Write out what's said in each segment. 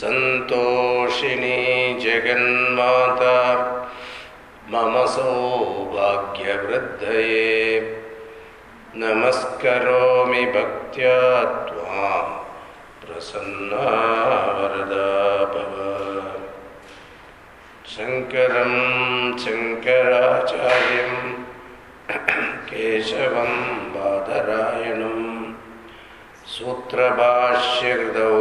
सन्तोषिणी जगन्माता। मम सौभाग्यवृद्धये नमस्करोमि भक्त्या त्वां प्रसन्ना वरदा भव शङ्करं शङ्कराचार्यं केशवं बादरायणं सूत्रभाष्यकृतौ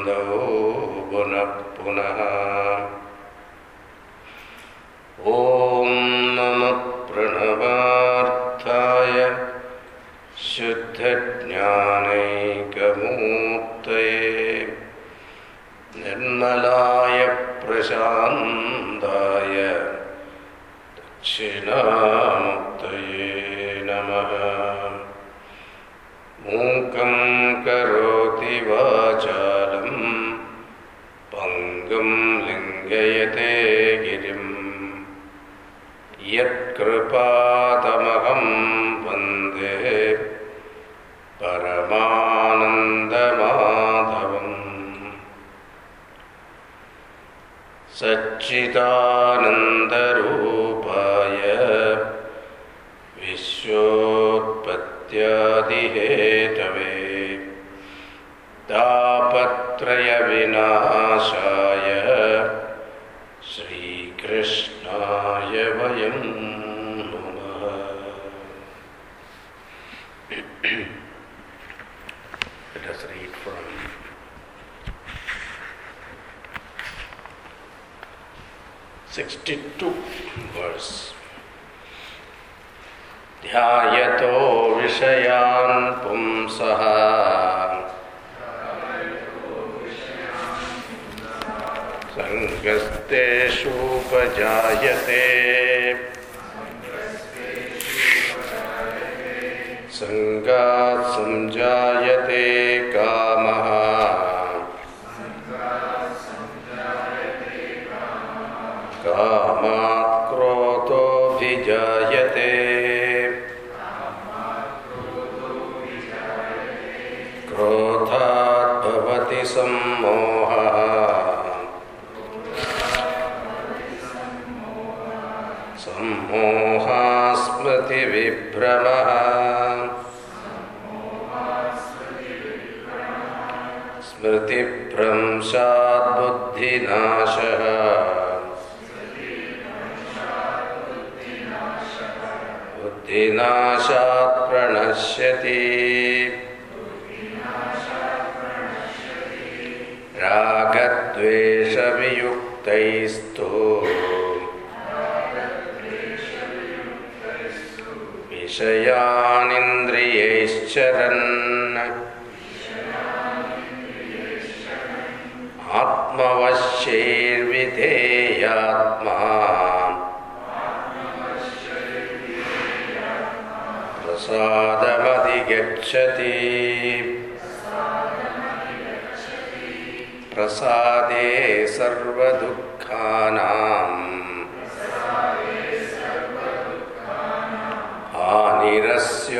भगवन्तौ पुनः पुनः टू वर्स ध्यायतो विषयान् पुंसः सङ्गस्तेषूपजायते सङ्गात् सञ्जायते बुद्धिनाशः बुद्धिनाशात् प्रणश्यति। प्रसादमधिगच्छति प्रसादे सर्वदुःखानाम्। हानिरस्योपजायते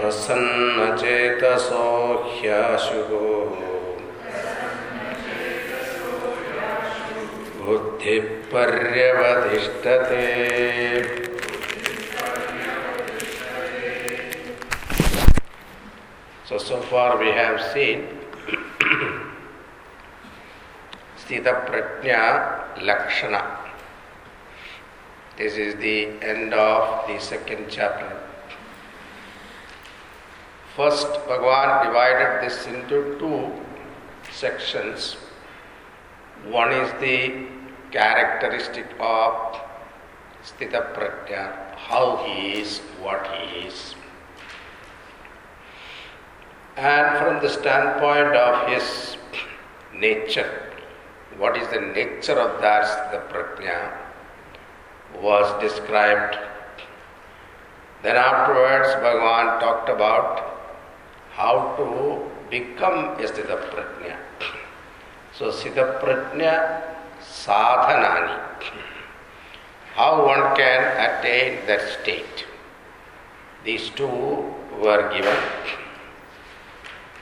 प्रसन्नचेतसो ह्याशुः So, so far we have seen Sthita Prajna Lakshana. This is the end of the second chapter. First, Bhagavan divided this into two sections. One is the characteristic of Sthita Prajna, how he is, what he is. And from the standpoint of his nature, what is the nature of that Sthita Prajna was described. Then afterwards, Bhagavan talked about how to become a Sthita. So, Sthita Prajna sadhanani. How one can attain that state. These two were given.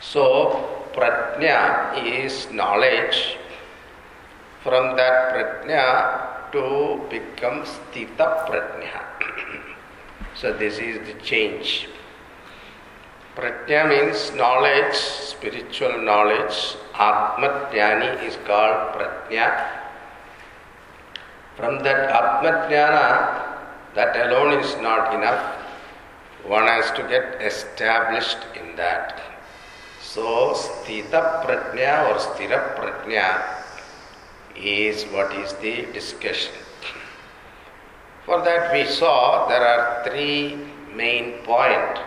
So, Prajna is knowledge. From that Prajna to become Sthita Prajna. so, this is the change. Prajna means knowledge, spiritual knowledge. Atma Jnani is called Prajna. From that Atma Jnana, that alone is not enough. One has to get established in that. So, Sthita Prajna or Sthira Prajna is what is the discussion. For that we saw there are three main points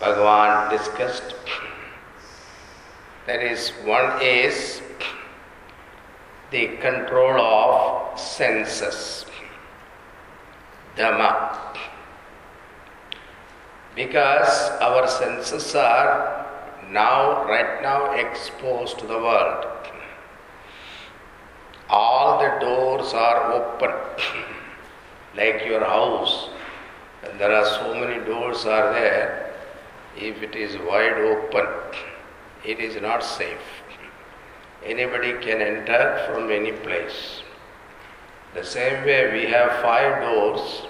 Bhagavan discussed. That is, one is the control of senses, Dama. Because our senses are now, right now, exposed to the world. All the doors are open, like your house. And there are so many doors are there if it is wide open, it is not safe. Anybody can enter from any place. The same way, we have five doors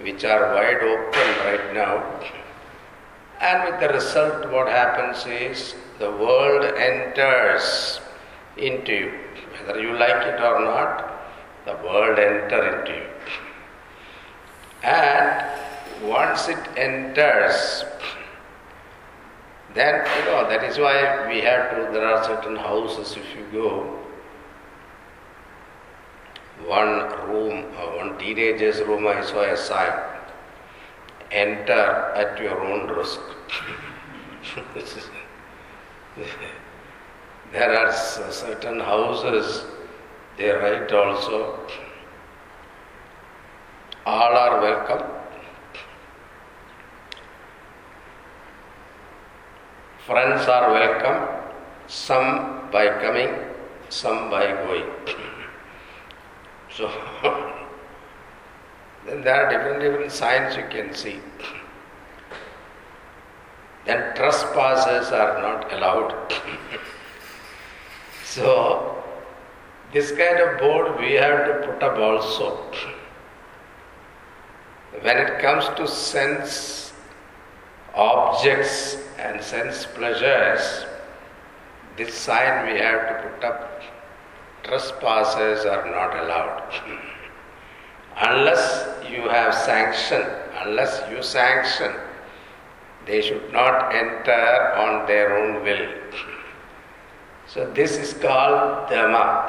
which are wide open right now. And with the result, what happens is the world enters into you. Whether you like it or not, the world enter into you. And once it enters, then, you know, that is why we have to, there are certain houses, if you go, one room, uh, one teenager's room, I saw a sign enter at your own risk. there are certain houses, they write also, all are welcome Friends are welcome, some by coming, some by going. So, then there are different different signs you can see. Then trespassers are not allowed. so, this kind of board we have to put up also. When it comes to sense objects and sense pleasures, this sign we have to put up. Trespassers are not allowed. unless you have sanction, unless you sanction, they should not enter on their own will. So this is called Dama.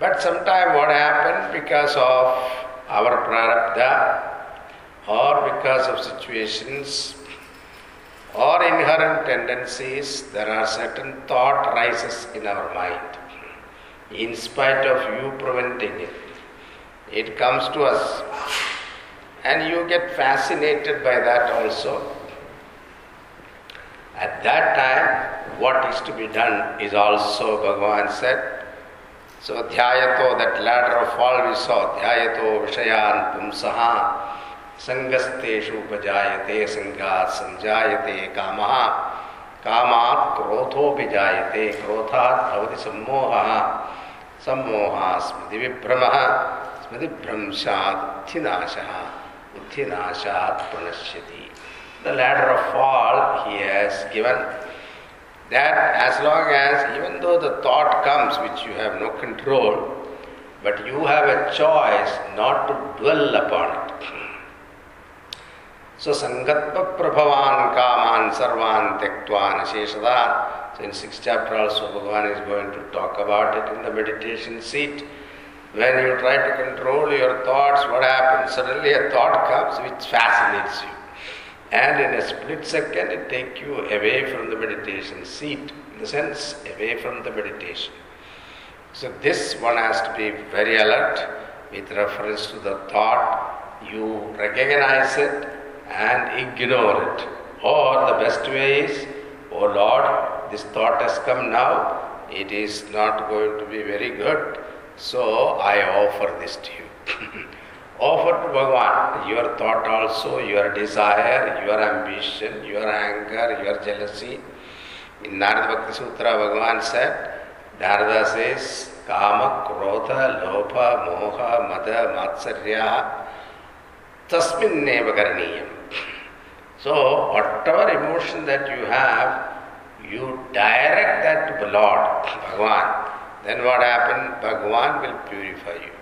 But sometime what happened because of our prarabdha or because of situations or inherent tendencies, there are certain thought rises in our mind. In spite of you preventing it, it comes to us. And you get fascinated by that also. At that time, what is to be done is also, Bhagavan said. So, dhyayato, that ladder of fall we saw, dhyayato vishayan pumsaha संगस्तेषु उपजायते, संगात संजायते काम कामा क्रोधो भी जायते क्रोधा भवति सम्मोह। सम्मोहा स्मृति विभ्रम स्मृति भ्रंशा बुद्धिनाश बुद्धिनाशा the ladder of fall he has given that as long as even though the thought comes which you have no control but you have a choice not to dwell upon it Prabhavan Kaman Sarvan Tektvan Asheshadan. So in sixth chapter also Bhagavan is going to talk about it in the meditation seat. When you try to control your thoughts, what happens? Suddenly a thought comes which fascinates you. And in a split second it takes you away from the meditation seat, in the sense, away from the meditation. So this one has to be very alert with reference to the thought. You recognize it and ignore it. Or the best way is, oh Lord, this thought has come now, it is not going to be very good, so I offer this to you. offer to Bhagavan your thought also, your desire, your ambition, your anger, your jealousy. In Narada Bhakti Sutra, Bhagavan said, Narada says, Kama, Krodha, Lobha, Moha, Mada, Matsarya, Tasminneva Karaniyam. So, whatever emotion that you have, you direct that to the Lord, Bhagavan. Then what happens? Bhagavan will purify you.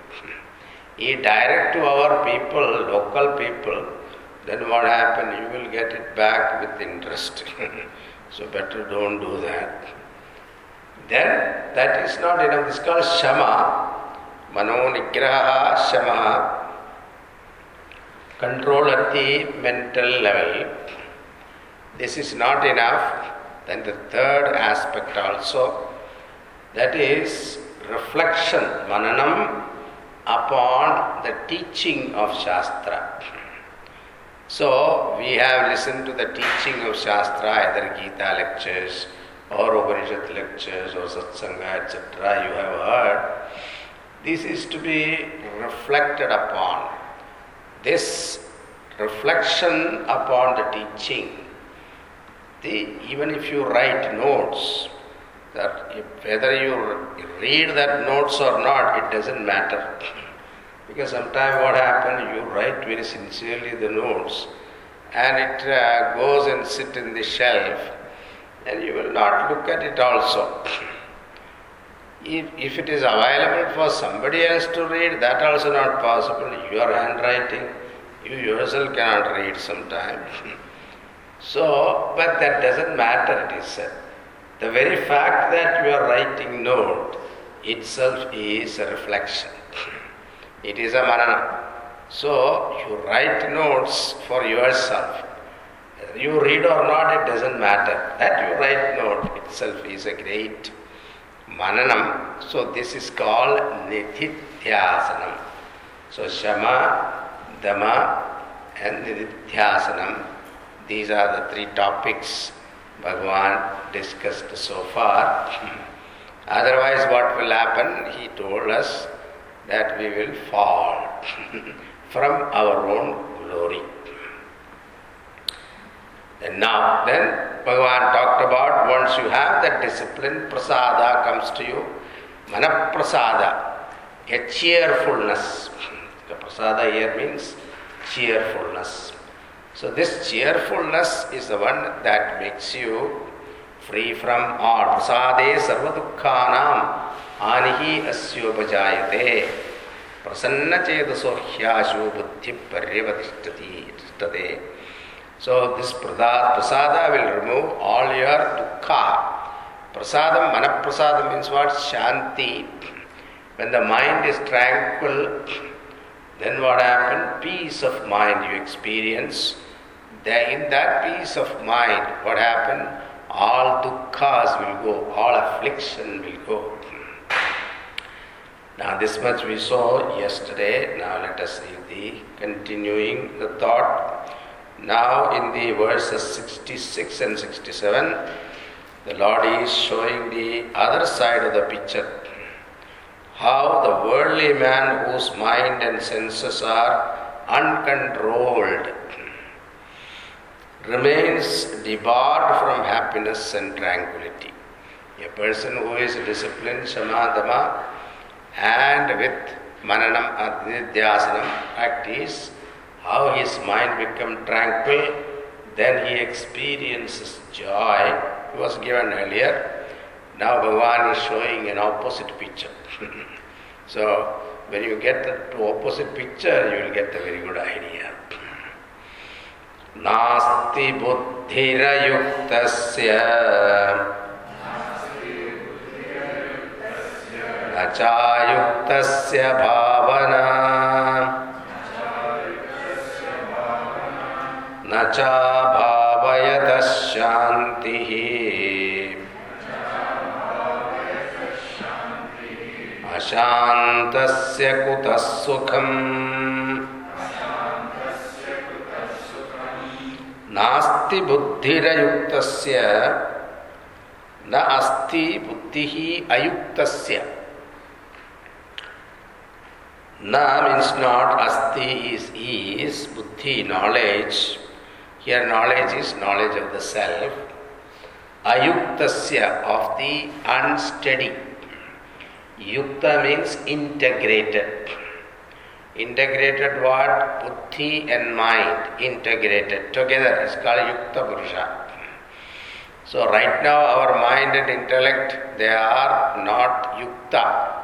He direct to our people, local people, then what happens? You will get it back with interest. so better don't do that. Then that is not enough. This is called Shama. Mano Nigraha Shama control at the mental level. This is not enough. Then the third aspect also, that is reflection, mananam, upon the teaching of Shastra. So we have listened to the teaching of Shastra, either Gita lectures or Upanishad lectures or Satsanga, etc. You have heard. This is to be reflected upon this reflection upon the teaching, the, even if you write notes, that if, whether you read that notes or not, it doesn't matter. because sometimes what happens, you write very sincerely the notes, and it uh, goes and sit in the shelf, and you will not look at it also. If, if it is available for somebody else to read, that also not possible. Your handwriting, you yourself cannot read sometimes. so, but that doesn't matter, it is said. The very fact that you are writing note itself is a reflection. It is a manana. So, you write notes for yourself. You read or not, it doesn't matter. That you write note itself is a great mananam. So this is called nididhyasanam. So shama, dama, and nididhyasanam. These are the three topics Bhagavan discussed so far. Otherwise, what will happen? He told us that we will fall from our own glory. And now, then Bhagavan talked about once you have that discipline, prasada comes to you. Manaprasada, a cheerfulness. The prasada here means cheerfulness. So, this cheerfulness is the one that makes you free from all. Prasade sarvadukhanam anihi asyopajayate prasanna chedasohyashu buddhi paryavadishtati. So this prasada will remove all your dukkha. Prasadam, manaprasadam means what? Shanti. When the mind is tranquil, then what happens? Peace of mind you experience. Then in that peace of mind, what happens? All dukkhas will go, all affliction will go. Now this much we saw yesterday. Now let us see the continuing the thought. Now, in the verses 66 and 67, the Lord is showing the other side of the picture. How the worldly man, whose mind and senses are uncontrolled, remains debarred from happiness and tranquility. A person who is disciplined, shamadama, and with mananam, adnidhyasanam practice, how his mind become tranquil, then he experiences joy. It was given earlier. Now Bhagavan is showing an opposite picture. so when you get the opposite picture, you will get a very good idea. नास्ति बुद्धिरयुक्तस्य न चायुक्तस्य भावना न चाभावयतः शान्तिः अशान्तस्य कुतः सुखम्? नास्ति बुद्धिरयुक्तस्य न अस्ति बुद्धिः अयुक्तस्य। Na means not, asti is is, buddhi, knowledge. Here knowledge is knowledge of the self. Ayuktasya of the unsteady. Yukta means integrated. Integrated what? Buddhi and mind integrated together is called Yukta Purusha. So right now our mind and intellect they are not Yukta.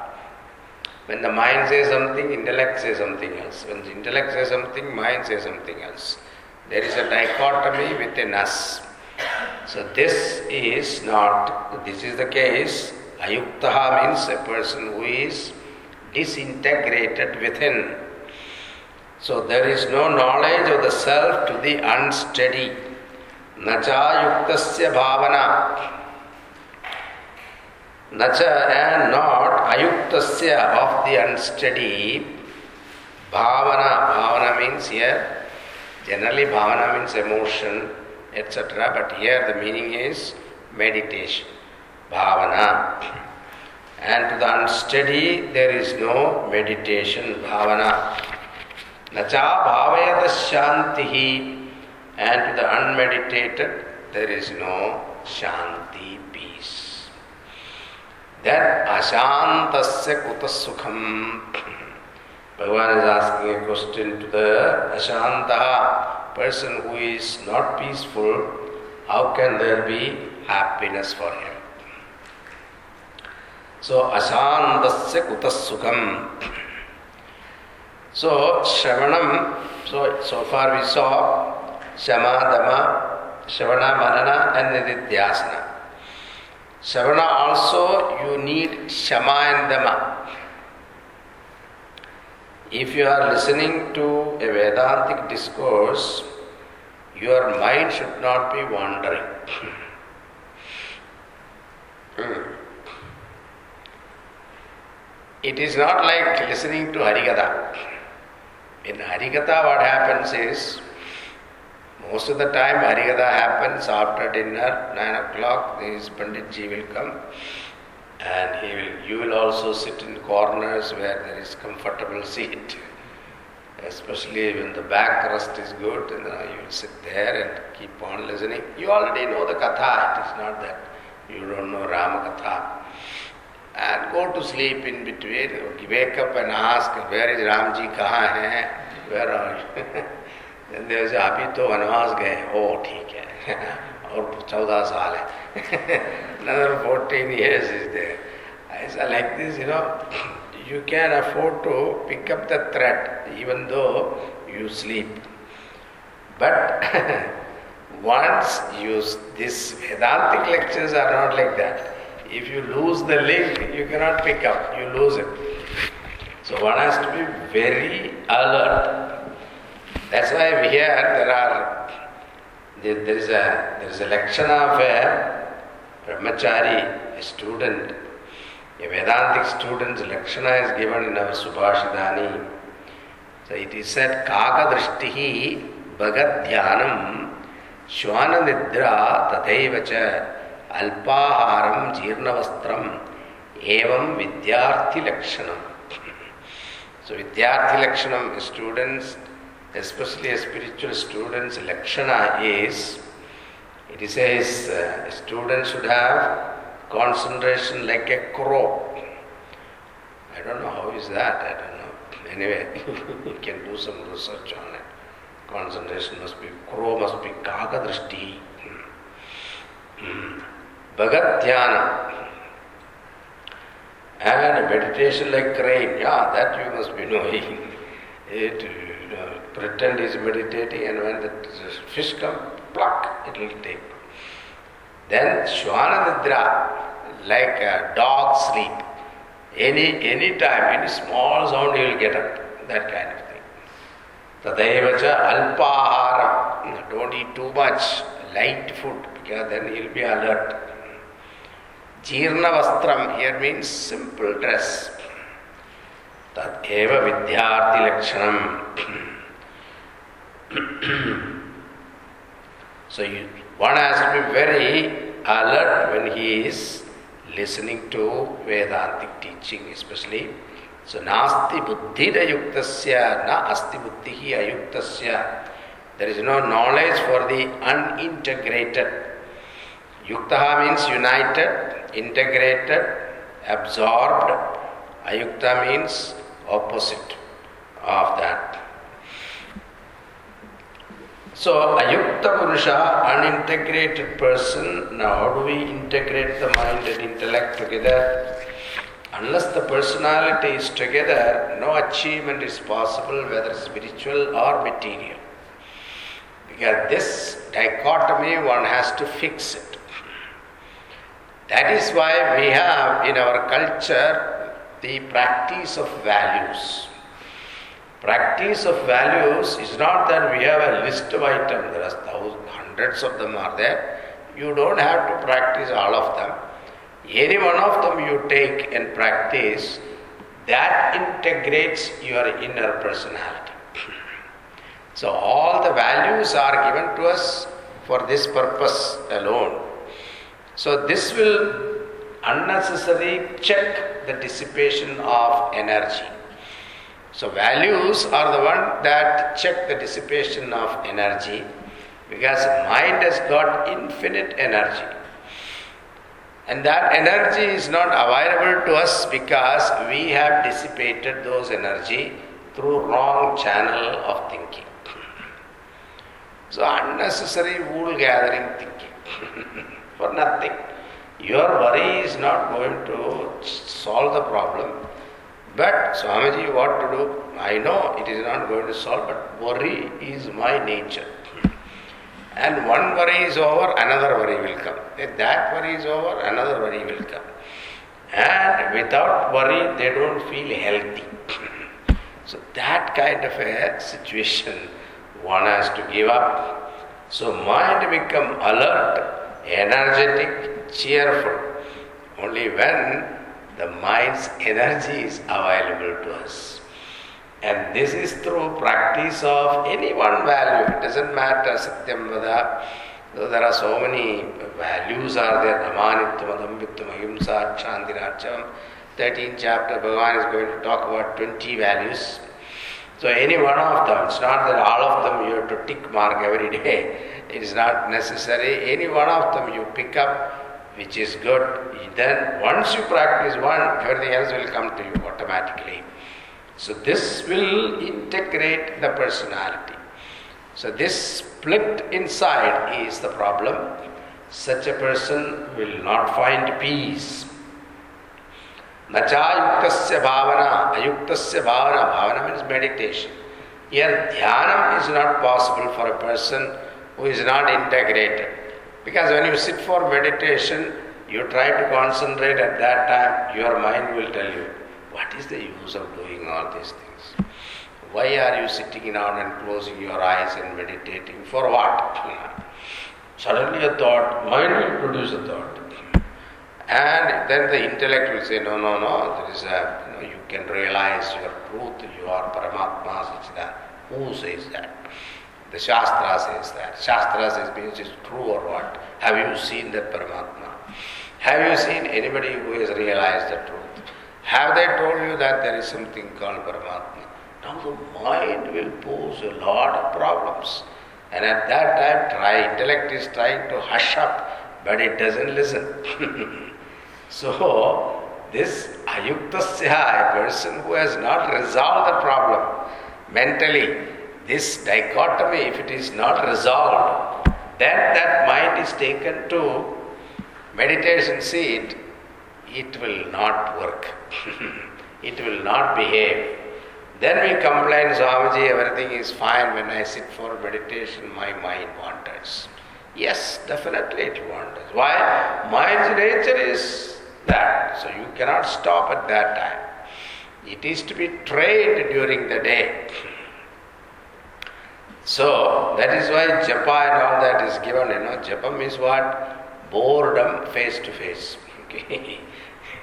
When the mind says something, intellect says something else. When the intellect says something, mind says something else. There is a dichotomy within us. So this is not, this is the case. Ayuktaha means a person who is disintegrated within. So there is no knowledge of the self to the unsteady. Nacha yuktasya bhavana. Nacha and not ayuktasya of the unsteady bhavana. Bhavana means here, generally bhavana means emotion, etc. But here the meaning is meditation. Bhavana. And to the unsteady there is no meditation, bhavana. Nacha bhavayata shantihi. And to the unmeditated there is no shanti, peace. That ashantasya kuta Bhagavan is asking a question to the ashanta person who is not peaceful. How can there be happiness for him? So ashantasya kuta So Shravanam, so so far we saw Shama, Dama, Shravana, Manana and Nididhyasana. Savana also you need Shama and Dama. If you are listening to a Vedantic discourse, your mind should not be wandering. Hmm. It is not like listening to Harikatha. In Harikatha, what happens is most of the time, Harikatha happens after dinner, 9 o'clock, this Panditji will come and he will, you will also sit in corners where there is comfortable seat. Especially when the back rest is good, and uh, you will sit there and keep on listening. You already know the katha. It is not that you don't know Ramakatha. And go to sleep in between. Wake up and ask, where is Ramji? Kaha hai? Where are you? then there is will say, Abhi to vanvas gaye. Oh, theek hai. और चौदह साल है another 14 years is there. It's like this, you know, you can afford to pick up the thread even though you sleep. But once you, these Vedantic lectures are not like that. If you lose the link, you cannot pick up, you lose it. So one has to be very alert that's why here there are there is a there is a lecture of a brahmachari, a student, a Vedantic student's lecture is given in our Subhashidani. So it is said Kaka Drishtihi Bhagat Dhyanam Shwana Nidra Tathaiva cha Alpaharam Jirnavastram Evam Vidyarthi Lakshanam. So Vidyarthi Lakshanam students especially a spiritual student's lakshana is, it says uh, a student should have concentration like a crow. I don't know how is that, I don't know. Anyway, you can do some research on it. Concentration must be, crow must be kagadrishti. Bhagat dhyana. And meditation like crane, yeah, that you must be knowing. It pretend he's meditating, and when the fish come, pluck, it will take. Then Shwananidra, like a dog sleep. Any any time, any small sound he will get up. That kind of thing. Tadaivacha alpahara. Don't eat too much. Light food, because then he'll be alert. Jirna vastram here means simple dress. That eva vidyarthi lakshanam. so you, one has to be very alert when he is listening to Vedantic teaching, especially. So nasti buddhida yuktasya na asti buddhihi ayuktasya. There is no knowledge for the unintegrated. Yuktaha means united, integrated, absorbed. Ayukta means opposite of that. So, Ayukta Purusha, unintegrated person, now how do we integrate the mind and intellect together? Unless the personality is together, no achievement is possible, whether spiritual or material. Because this dichotomy, one has to fix it. That is why we have in our culture the practice of values. Practice of values is not that we have a list of items, there are thousands, hundreds of them are there. You don't have to practice all of them. Any one of them you take and practice, that integrates your inner personality. So, all the values are given to us for this purpose alone. So, this will unnecessarily check the dissipation of energy. So values are the one that check the dissipation of energy because mind has got infinite energy. And that energy is not available to us because we have dissipated those energy through wrong channel of thinking. So unnecessary wool gathering thinking for nothing. Your worry is not going to solve the problem but Swamiji, what to do? I know it is not going to solve, but worry is my nature. And one worry is over, another worry will come. If that worry is over, another worry will come. And without worry, they don't feel healthy. so that kind of a situation one has to give up. So mind become alert, energetic, cheerful. Only when the mind's energy is available to us. And this is through practice of any one value. It doesn't matter Satyam Vada. Though there are so many values are there. Amanitvam, Adambitvam, Ahimsa, Kshantiracham. 13th chapter, Bhagavan is going to talk about 20 values. So any one of them, it's not that all of them you have to tick mark every day. It is not necessary. Any one of them you pick up which is good, then once you practice one, everything else will come to you automatically. So this will integrate the personality. So this split inside is the problem. Such a person will not find peace. Nachayuktasya bhavana, ayuktasya bhavana, bhavana means meditation. Here dhyanam is not possible for a person who is not integrated. Because when you sit for meditation, you try to concentrate at that time, your mind will tell you, what is the use of doing all these things? Why are you sitting down and closing your eyes and meditating? For what? Suddenly a thought, mind will produce a thought. And then the intellect will say, no, no, no, there is a, you, know, you can realize your truth, you are Paramatma, etc. Who says that? The Shastra says that. Shastra says means it's true or what? Have you seen that Paramatma? Have you seen anybody who has realized the truth? Have they told you that there is something called Paramatma? Now the mind will pose a lot of problems. And at that time, try, intellect is trying to hush up, but it doesn't listen. so, this ayuktasya, a person who has not resolved the problem mentally, this dichotomy, if it is not resolved, then that mind is taken to meditation seat, it will not work. it will not behave. Then we complain, Swamiji, everything is fine when I sit for meditation, my mind wanders. Yes, definitely it wanders. Why? Mind's nature is that. So you cannot stop at that time. It is to be trained during the day. So that is why japa and all that is given. You know, japa means what? Boredom face to face. Okay.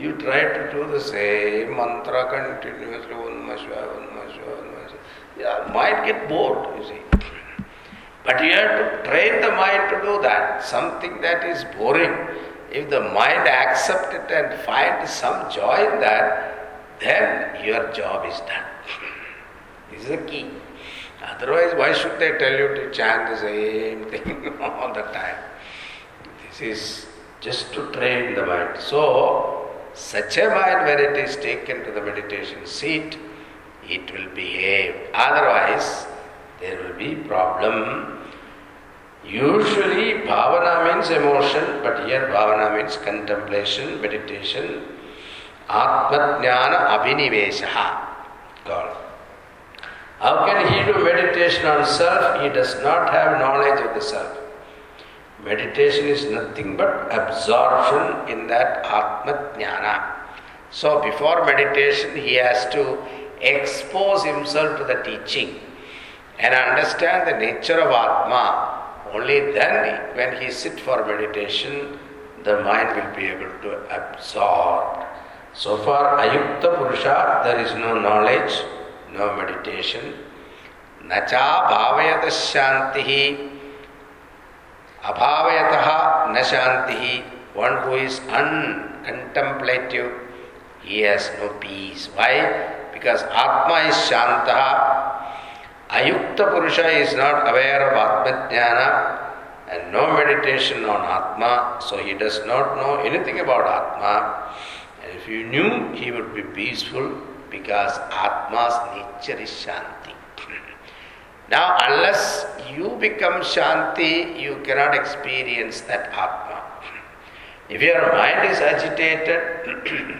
you try to do the same mantra continuously, Unmasva, Unmasva, Unmasva. Yeah, might get bored, you see. But you have to train the mind to do that. Something that is boring. If the mind accepts it and finds some joy in that, then your job is done. this is the key. Otherwise, why should they tell you to chant the same thing all the time? This is just to train the mind. So, such a mind, when it is taken to the meditation seat, it will behave. Otherwise, there will be problem. Usually, bhavana means emotion, but here bhavana means contemplation, meditation. Atmajnana abhinivesha called. How can he do meditation on self? He does not have knowledge of the self. Meditation is nothing but absorption in that Atma Jnana. So, before meditation, he has to expose himself to the teaching and understand the nature of Atma. Only then, when he sits for meditation, the mind will be able to absorb. So, for Ayukta Purusha, there is no knowledge, no meditation. Nacha bhavayata shantihi Abhavayataha na shantihi, one who is uncontemplative, he has no peace. Why? Because Atma is Shantaha. Ayukta Purusha is not aware of Atma Jnana and no meditation on Atma, so he does not know anything about Atma. And if he knew, he would be peaceful because Atma's nature is Shanti. Now, unless you become Shanti, you cannot experience that Atma. If your mind is agitated,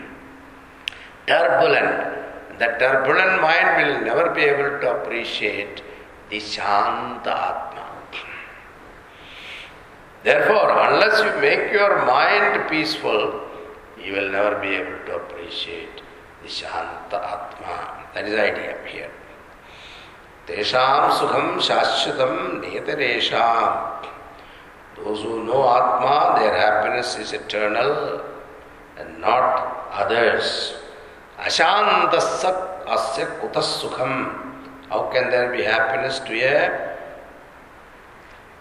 turbulent, the turbulent mind will never be able to appreciate the Shanta Atma. Therefore, unless you make your mind peaceful, you will never be able to appreciate Atma. That is the idea here. तेषाम सुखम शाश्वतम नेतरेशा Those who know Atma, their happiness is eternal and not others. Ashantasak asya kutas sukham. How can there be happiness to a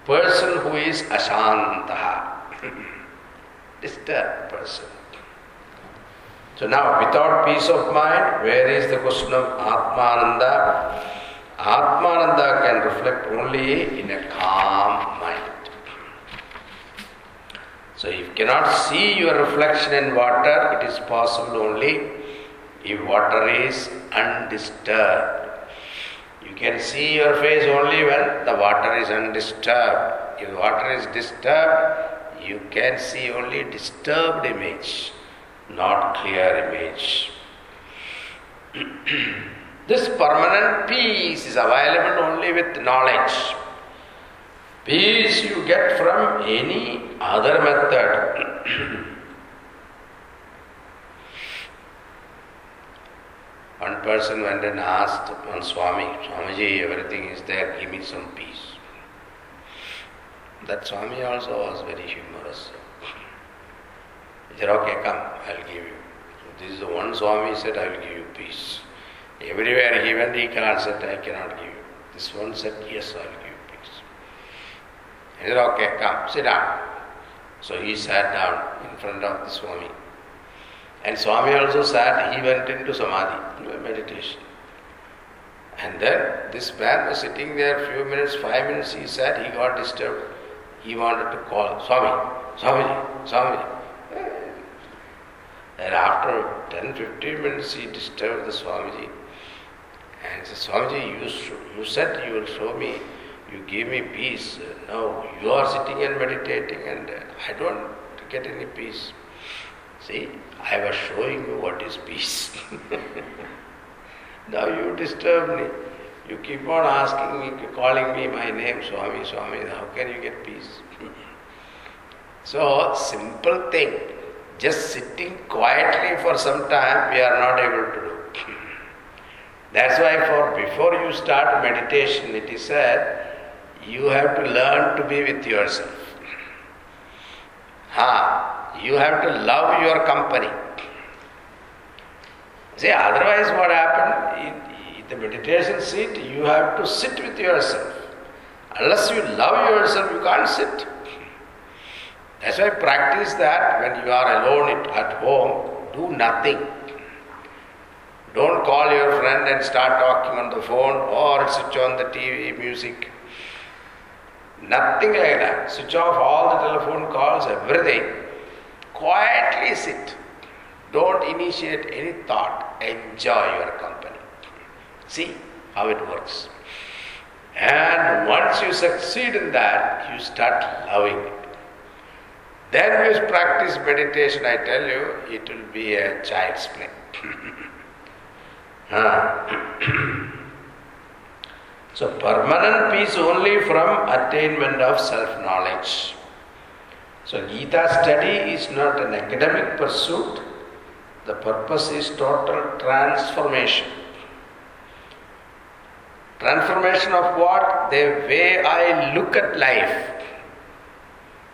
person who is ashantaha? Disturbed person. So now, without peace of mind, where is the question of Atmananda? Atmananda can reflect only in a calm mind. So, if you cannot see your reflection in water, it is possible only if water is undisturbed. You can see your face only when the water is undisturbed. If water is disturbed, you can see only disturbed image, not clear image. This permanent peace is available only with knowledge. Peace you get from any other method. one person went and asked one Swami, Swamiji, everything is there, give me some peace. That Swami also was very humorous. He said, okay, come, I'll give you. This is the one Swami said, I will give you peace. Everywhere he went, he cannot said, I cannot give you. This one said, Yes, I will give you peace. He said, Okay, come, sit down. So he sat down in front of the Swami. And Swami also sat, he went into Samadhi, meditation. And then this man was sitting there few minutes, five minutes, he sat, he got disturbed. He wanted to call Swami, Swami, Swamiji. And after 10 15 minutes, he disturbed the Swamiji. And said, Swamiji, you, you said you will show me, you give me peace. Now you are sitting and meditating, and I don't get any peace. See, I was showing you what is peace. Now you disturb me. You keep on asking me, calling me my name, Swami, Swami. How can you get peace? so, simple thing. Just sitting quietly for some time, we are not able to do. That's why, for before you start meditation, it is said you have to learn to be with yourself. Ha, you have to love your company. See, otherwise, what happened? In the meditation seat, you have to sit with yourself. Unless you love yourself, you can't sit. That's why practice that when you are alone at home, do nothing. Don't call your friend and start talking on the phone or switch on the TV, music. Nothing like that. Switch off all the telephone calls, everything. Quietly sit. Don't initiate any thought. Enjoy your company. See how it works. And once you succeed in that, you start loving. Then you practice meditation, I tell you, it will be a child's play. so, permanent peace only from attainment of self knowledge. So, Gita study is not an academic pursuit, the purpose is total transformation. Transformation of what? The way I look at life,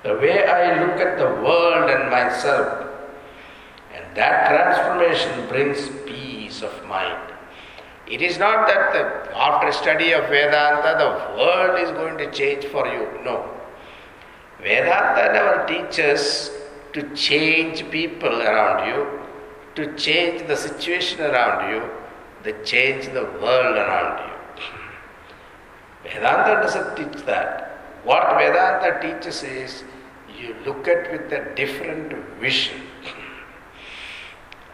the way I look at the world and myself. And that transformation brings peace of mind. It is not that the, after study of Vedanta the world is going to change for you. No. Vedanta never teaches to change people around you, to change the situation around you, they change the world around you. Vedanta doesn't teach that. What Vedanta teaches is you look at with a different vision.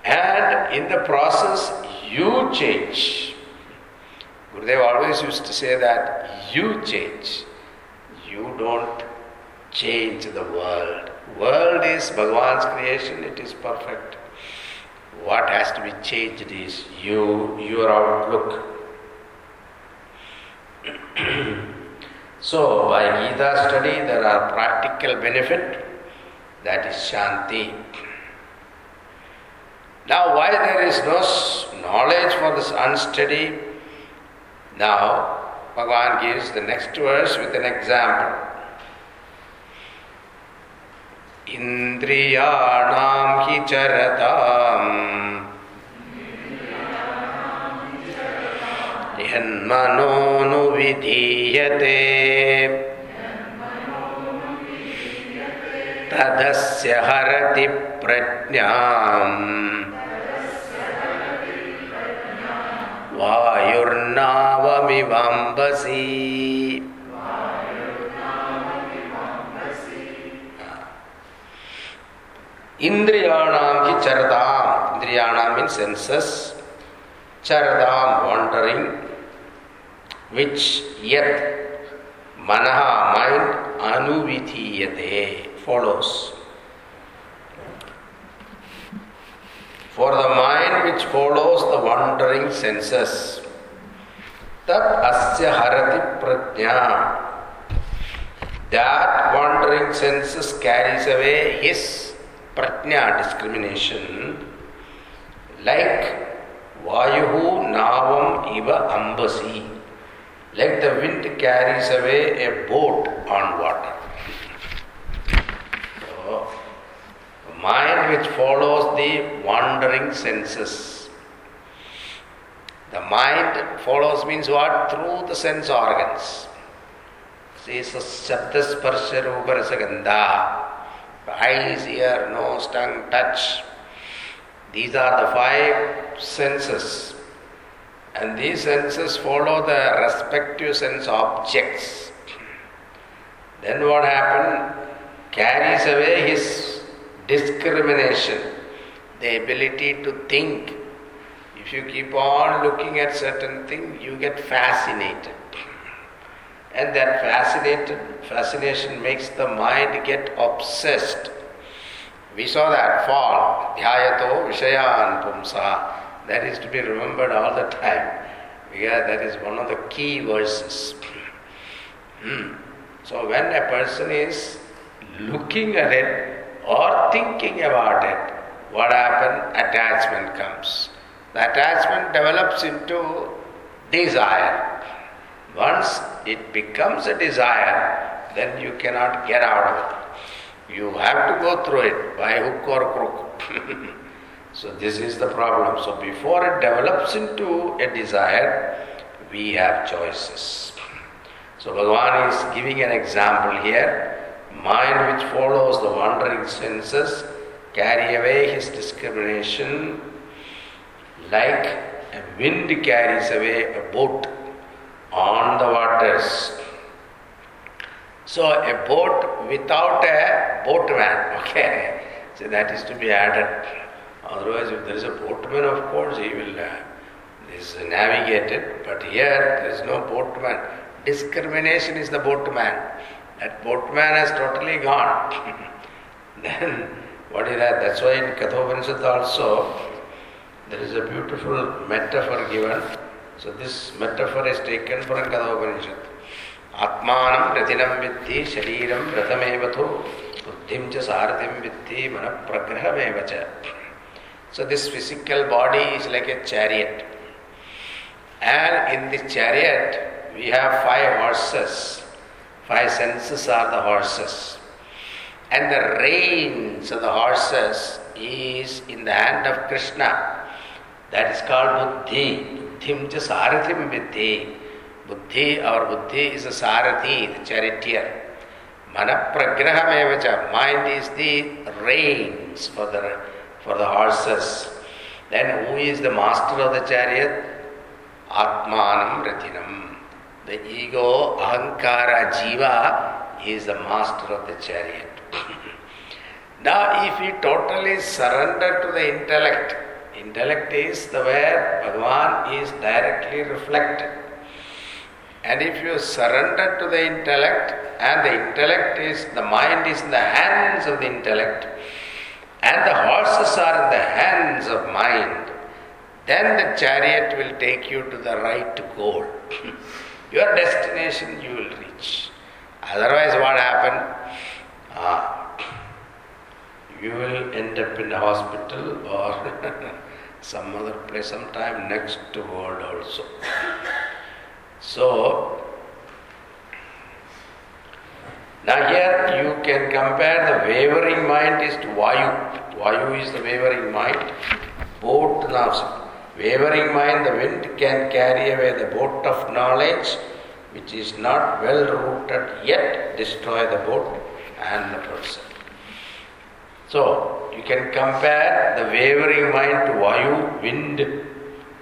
And in the process, you change. Gurudev always used to say that you change. You don't change the world. World is Bhagavan's creation, it is perfect. What has to be changed is you, your outlook. so, by Gita study, there are practical benefit. That is Shanti. Now, why there is no knowledge for this unsteady? Now, Bhagavan gives the next verse with an example. इन्द्रियाणां हि चरताम् यन्मनोऽनुविधीयते तदस्य हरति प्रज्ञाम्। वायुर्नावमिवाम्बसि। इंद्रियाणाम ही चरदाम इंद्रियाणाम इन सेंसेस चरदाम Which yet manaha, mind, anuvidhiyate, follows. For the mind which follows the wandering senses, tat asya harati prajna. That wandering senses carries away his prajna discrimination like vayuhu navam iva ambasi like the wind carries away a boat on water. So, mind which follows the wandering senses. The mind follows means what? Through the sense organs. See eyes, ear, nose, tongue, touch. These are the five senses. And these senses follow the respective sense objects. Then what happened? Carries away his discrimination, the ability to think. If you keep on looking at certain thing, you get fascinated. And that fascinated fascination makes the mind get obsessed. We saw that fall. Dhyayato Vishayan Pumsa. That is to be remembered all the time because that is one of the key verses. Hmm. so when a person is looking at it or thinking about it, what happens? Attachment comes. The attachment develops into desire. Once it becomes a desire, then you cannot get out of it. You have to go through it by hook or crook. so, this is the problem. So, before it develops into a desire, we have choices. So, Bhagavan is giving an example here. Mind which follows the wandering senses carry away his discrimination like a wind carries away a boat on the waters. So a boat without a boatman, okay, so that is to be added. Otherwise, if there is a boatman, of course, he will uh, is navigated. But here there is no boatman. Discrimination is the boatman. That boatman has totally gone. then what is that? That's why in Kathopanishad also there is a beautiful metaphor given. So this metaphor is taken from Kathopanishad. Atmanam ratinam viddhi shariram rathamevatho buddhim cha sarathim viddhi mana pragrahamevacha. So this physical body is like a chariot. And in the chariot we have five horses. Five senses are the horses. And the reins of the horses is in the hand of Krishna. That is called buddhi. Buddhim cha sarathim viddhi. Buddhi, our buddhi is a sarathi, the charioteer. Manapragrahamevacha, mind is the reins for the, for the horses. Then who is the master of the chariot? Atmanam Ratinam. The ego, Ahankara, Jiva is the master of the chariot. now, if we totally surrender to the intellect, intellect is the where Bhagavan is directly reflected. And if you surrender to the intellect, and the intellect is, the mind is in the hands of the intellect, and the horses are in the hands of mind, then the chariot will take you to the right goal. Your destination you will reach. Otherwise, what happened? Ah, you will end up in a hospital or some other place, sometime next world also. So, now here you can compare the wavering mind is to Vayu. Vayu is the wavering mind. Boat now. Wavering mind, the wind can carry away the boat of knowledge, which is not well rooted yet, destroy the boat and the person. So, you can compare the wavering mind to Vayu, wind,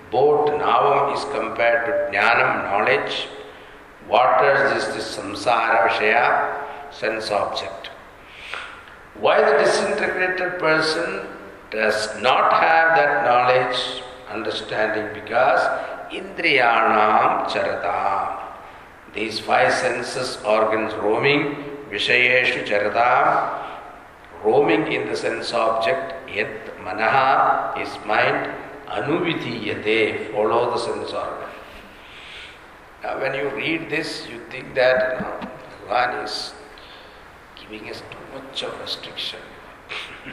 boat, Navam is compared to Jnanam, knowledge, waters is the samsara, Vishaya, sense object. Why the disintegrated person does not have that knowledge, understanding? Because Indriyanam Charatam. These five senses, organs roaming, Vishayeshu Charatam, roaming in the sense object, yet manaha is mind, anuvidhiyate, follow the sense organ. Now, when you read this, you think that you know, is giving us too much of restriction.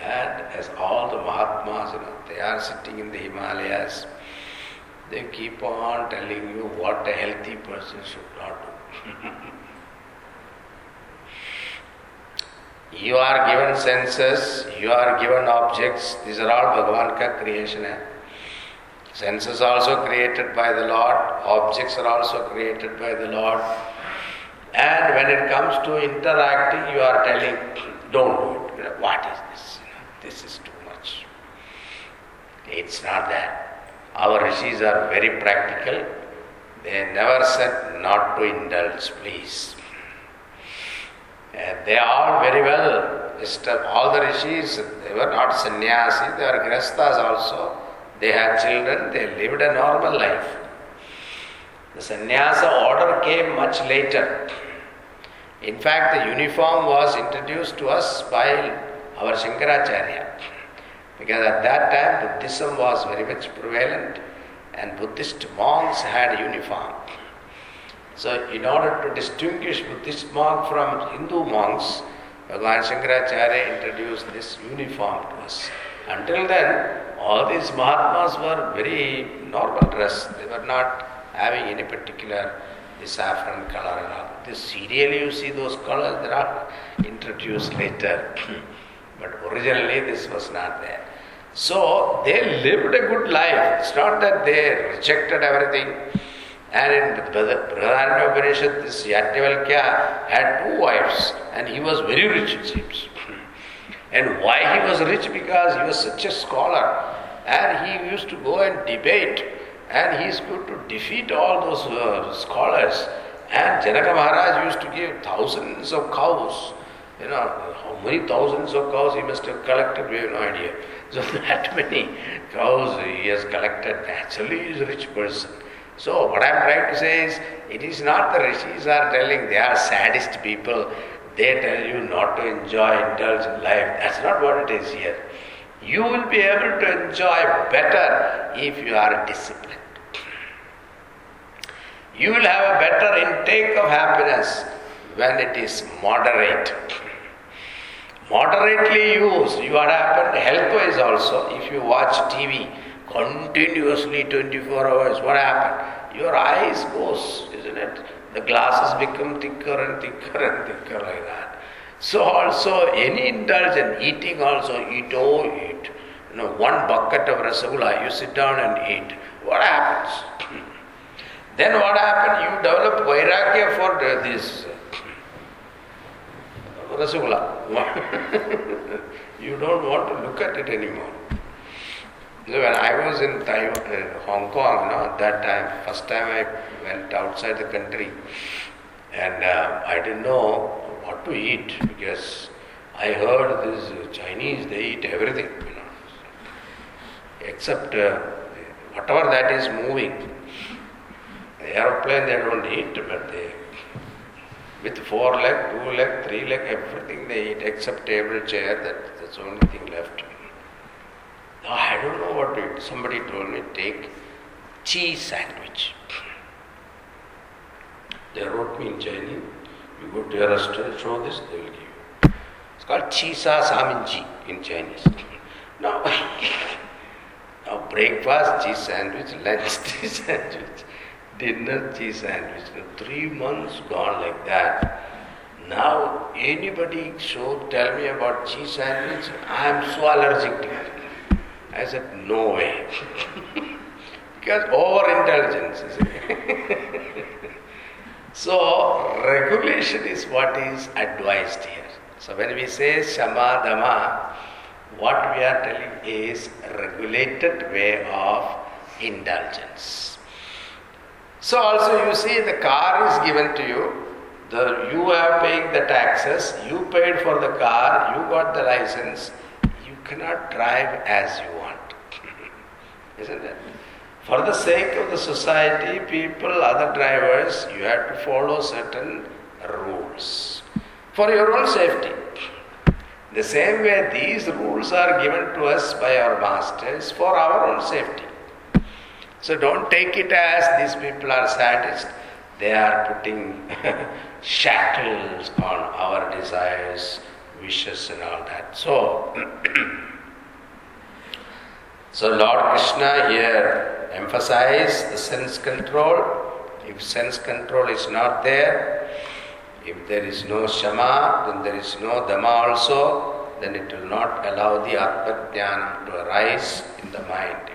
and as all the Mahatmas, you know, they are sitting in the Himalayas, they keep on telling you what a healthy person should not do. you are given senses, you are given objects, these are all Bhagavan creation. Hai. Senses also created by the Lord, objects are also created by the Lord. When it comes to interacting, you are telling, don't do it. What is this? This is too much. It's not that. Our rishis are very practical. They never said not to indulge, please. And they are very well all the rishis, they were not sannyasi, they were grasthas also. They had children, they lived a normal life. The sannyasa order came much later. In fact, the uniform was introduced to us by our Shankaracharya. Because at that time Buddhism was very much prevalent and Buddhist monks had uniform. So in order to distinguish Buddhist monk from Hindu monks, Bhagavan Shankaracharya introduced this uniform to us. Until then, all these Mahatmas were very normal dress. They were not having any particular saffron color and all. This serially you see those colors, they are introduced later. but originally this was not there. So they lived a good life. It's not that they rejected everything. And in the Brihadaranyaka Upanishad, this Yajnavalkya had two wives and he was very rich, it seems. and why he was rich? Because he was such a scholar and he used to go and debate and he is going to defeat all those uh, scholars. And Janaka Maharaj used to give thousands of cows. You know, how many thousands of cows he must have collected, we have no idea. So that many cows he has collected. Naturally, he is a rich person. So what I am trying to say is, it is not the rishis are telling they are saddest people. They tell you not to enjoy indulgent life. That's not what it is here. You will be able to enjoy better if you are disciplined. You will have a better intake of happiness when it is moderate. Moderately used, you what happened health wise also, if you watch TV continuously 24 hours, what happened? Your eyes goes, isn't it? The glasses become thicker and thicker and thicker like that. So also any indulgent eating also eat oh eat. You know, one bucket of rasagula, you sit down and eat. What happens? Then what happened? You develop vairagya for this rasagula. you don't want to look at it anymore. So when I was in Taiwan, uh, Hong Kong, at that time, first time I went outside the country, and uh, I didn't know what to eat because I heard these Chinese they eat everything, you know, except uh, whatever that is moving. Aeroplane they don't eat, but they with four leg, two leg, three leg, everything they eat except table, chair. That, that's the only thing left. Now, I don't know what to eat. Somebody told me take cheese sandwich. They wrote me in Chinese. You go to a restaurant, show this, they will give you. It's called chisa saminji in Chinese. Now, now breakfast cheese sandwich, lunch cheese sandwich, dinner cheese sandwich. Three months gone like that. Now, anybody should tell me about cheese sandwich, I am so allergic to it. I said, no way. because overintelligence is So regulation is what is advised here. So when we say shama dama, what we are telling is regulated way of indulgence. So also you see the car is given to you, the, you are paying the taxes, you paid for the car, you got the license, you cannot drive as you want. Isn't it? For the sake of the society, people, other drivers, you have to follow certain rules for your own safety. The same way, these rules are given to us by our masters for our own safety. So don't take it as these people are sadists. They are putting shackles on our desires, wishes, and all that. So, so Lord Krishna here emphasized the sense control. If sense control is not there, if there is no shama, then there is no dama also, then it will not allow the Atma to arise in the mind.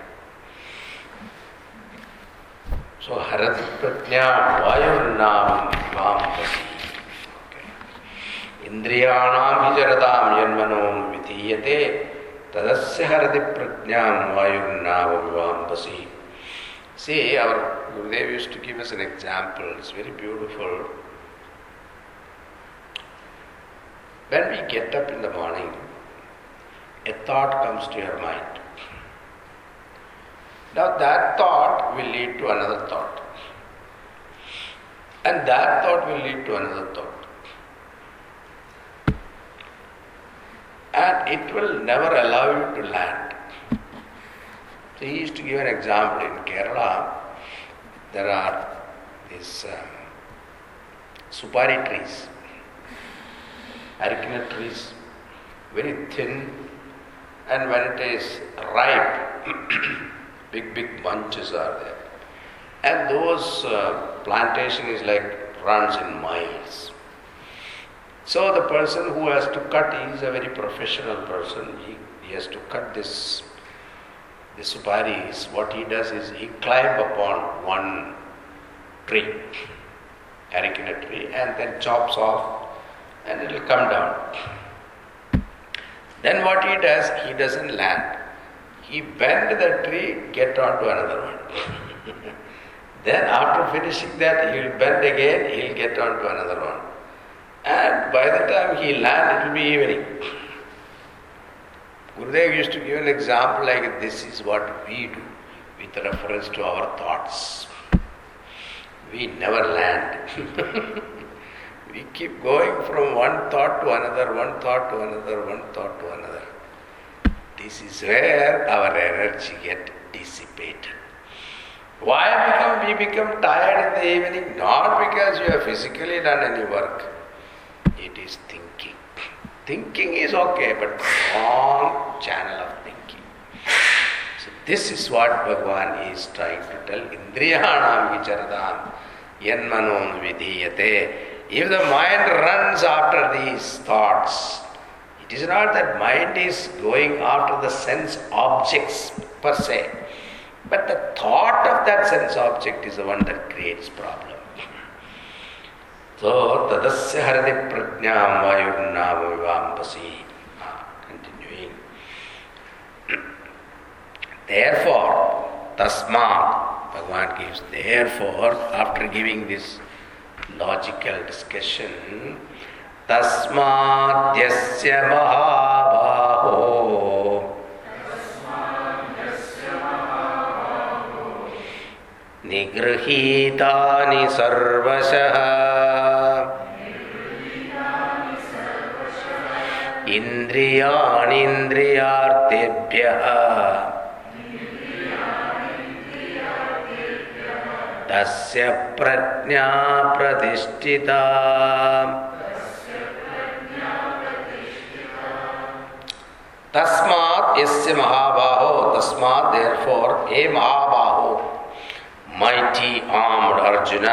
So Harati Pratnya Vayurnam Vampasi. Indriyanam Vijaradam Yanmanom Vidiyate Tadasya Harati Pratnyam Vayurnam Vampasi. See, our Gurudev used to give us an example. It's very beautiful. When we get up in the morning, a thought comes to your mind. Now that thought will lead to another thought. And that thought will lead to another thought. And it will never allow you to land. So he used to give an example in Kerala. There are these um, supari trees, arecanut trees, very thin, and when it is ripe, big big bunches are there, and those uh, plantation is like runs in miles. So the person who has to cut, is a very professional person. He, he has to cut this the suparis. What he does is he climb upon one tree, arecanut tree, and then chops off, and it will come down. Then what he does, he doesn't land. He bend the tree, get onto another one. then after finishing that, he will bend again, he will get onto another one. And by the time he land, it will be evening. Gurudev used to give an example like this is what we do with reference to our thoughts. We never land. we keep going from one thought to another, one thought to another, one thought to another. This is where our energy get dissipated. Why become, we become tired in the evening? Not because you have physically done any work. It is thinking. Thinking is okay, but wrong channel of thinking. So this is what Bhagavan is trying to tell. Indriyanam vicharadam yanmanon vidhiyate. If the mind runs after these thoughts, it is not that mind is going after the sense objects per se, but the thought of that sense object is the one that creates problem. So, tadasya haradi prajnam vayurnam vivampasi. Ah, continuing. Therefore, tasmat, Bhagavan gives, therefore, after giving this logical discussion, तस्माद्यस्य महाबाहो। निगृहीतानि सर्वशः। इन्द्रियाणीन्द्रियार्तेभ्यः तस्य प्रज्ञा प्रतिष्ठिता। तस्मात यस्य महाबाहो, तस्मात देयरफॉर ए महाबाहो माइटी आर्म अर्जुन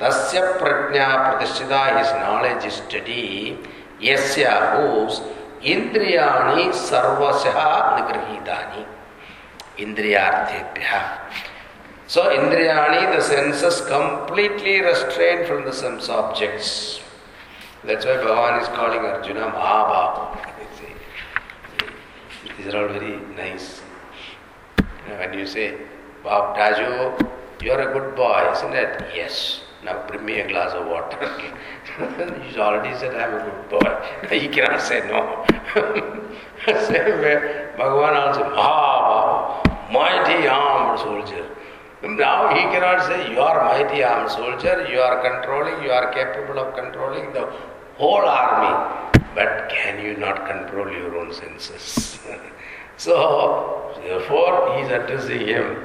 तस्य प्रज्ञा प्रतिष्ठिता हिज नॉलेज स्टडी यस्य हुस इंद्रियाणि सर्वशः निगृहीतानि। इंद्रियार्थेभ्यः। So इंद्रियाणि the senses completely restrain from the sense objects that's why Bhagavan is calling Arjun महाबाहो Are all very nice. When you say, Bob Raju, you are a good boy, isn't it? Yes. Now bring me a glass of water. He's already said I am a good boy. He cannot say no. Same way, Bhagavan also, Mahabhahu, mighty armed soldier. Now he cannot say, You are mighty armed soldier, you are controlling, you are capable of controlling the whole army. But can you not control your own senses? So, therefore, he is addressing him.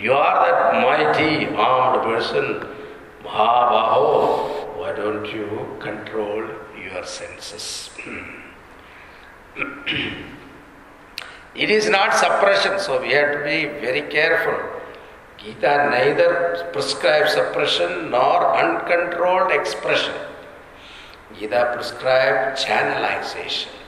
You are that mighty armed person, Mahabaho. Why don't you control your senses? it is not suppression, so we have to be very careful. Gita neither prescribes suppression nor uncontrolled expression. Gita prescribes channelization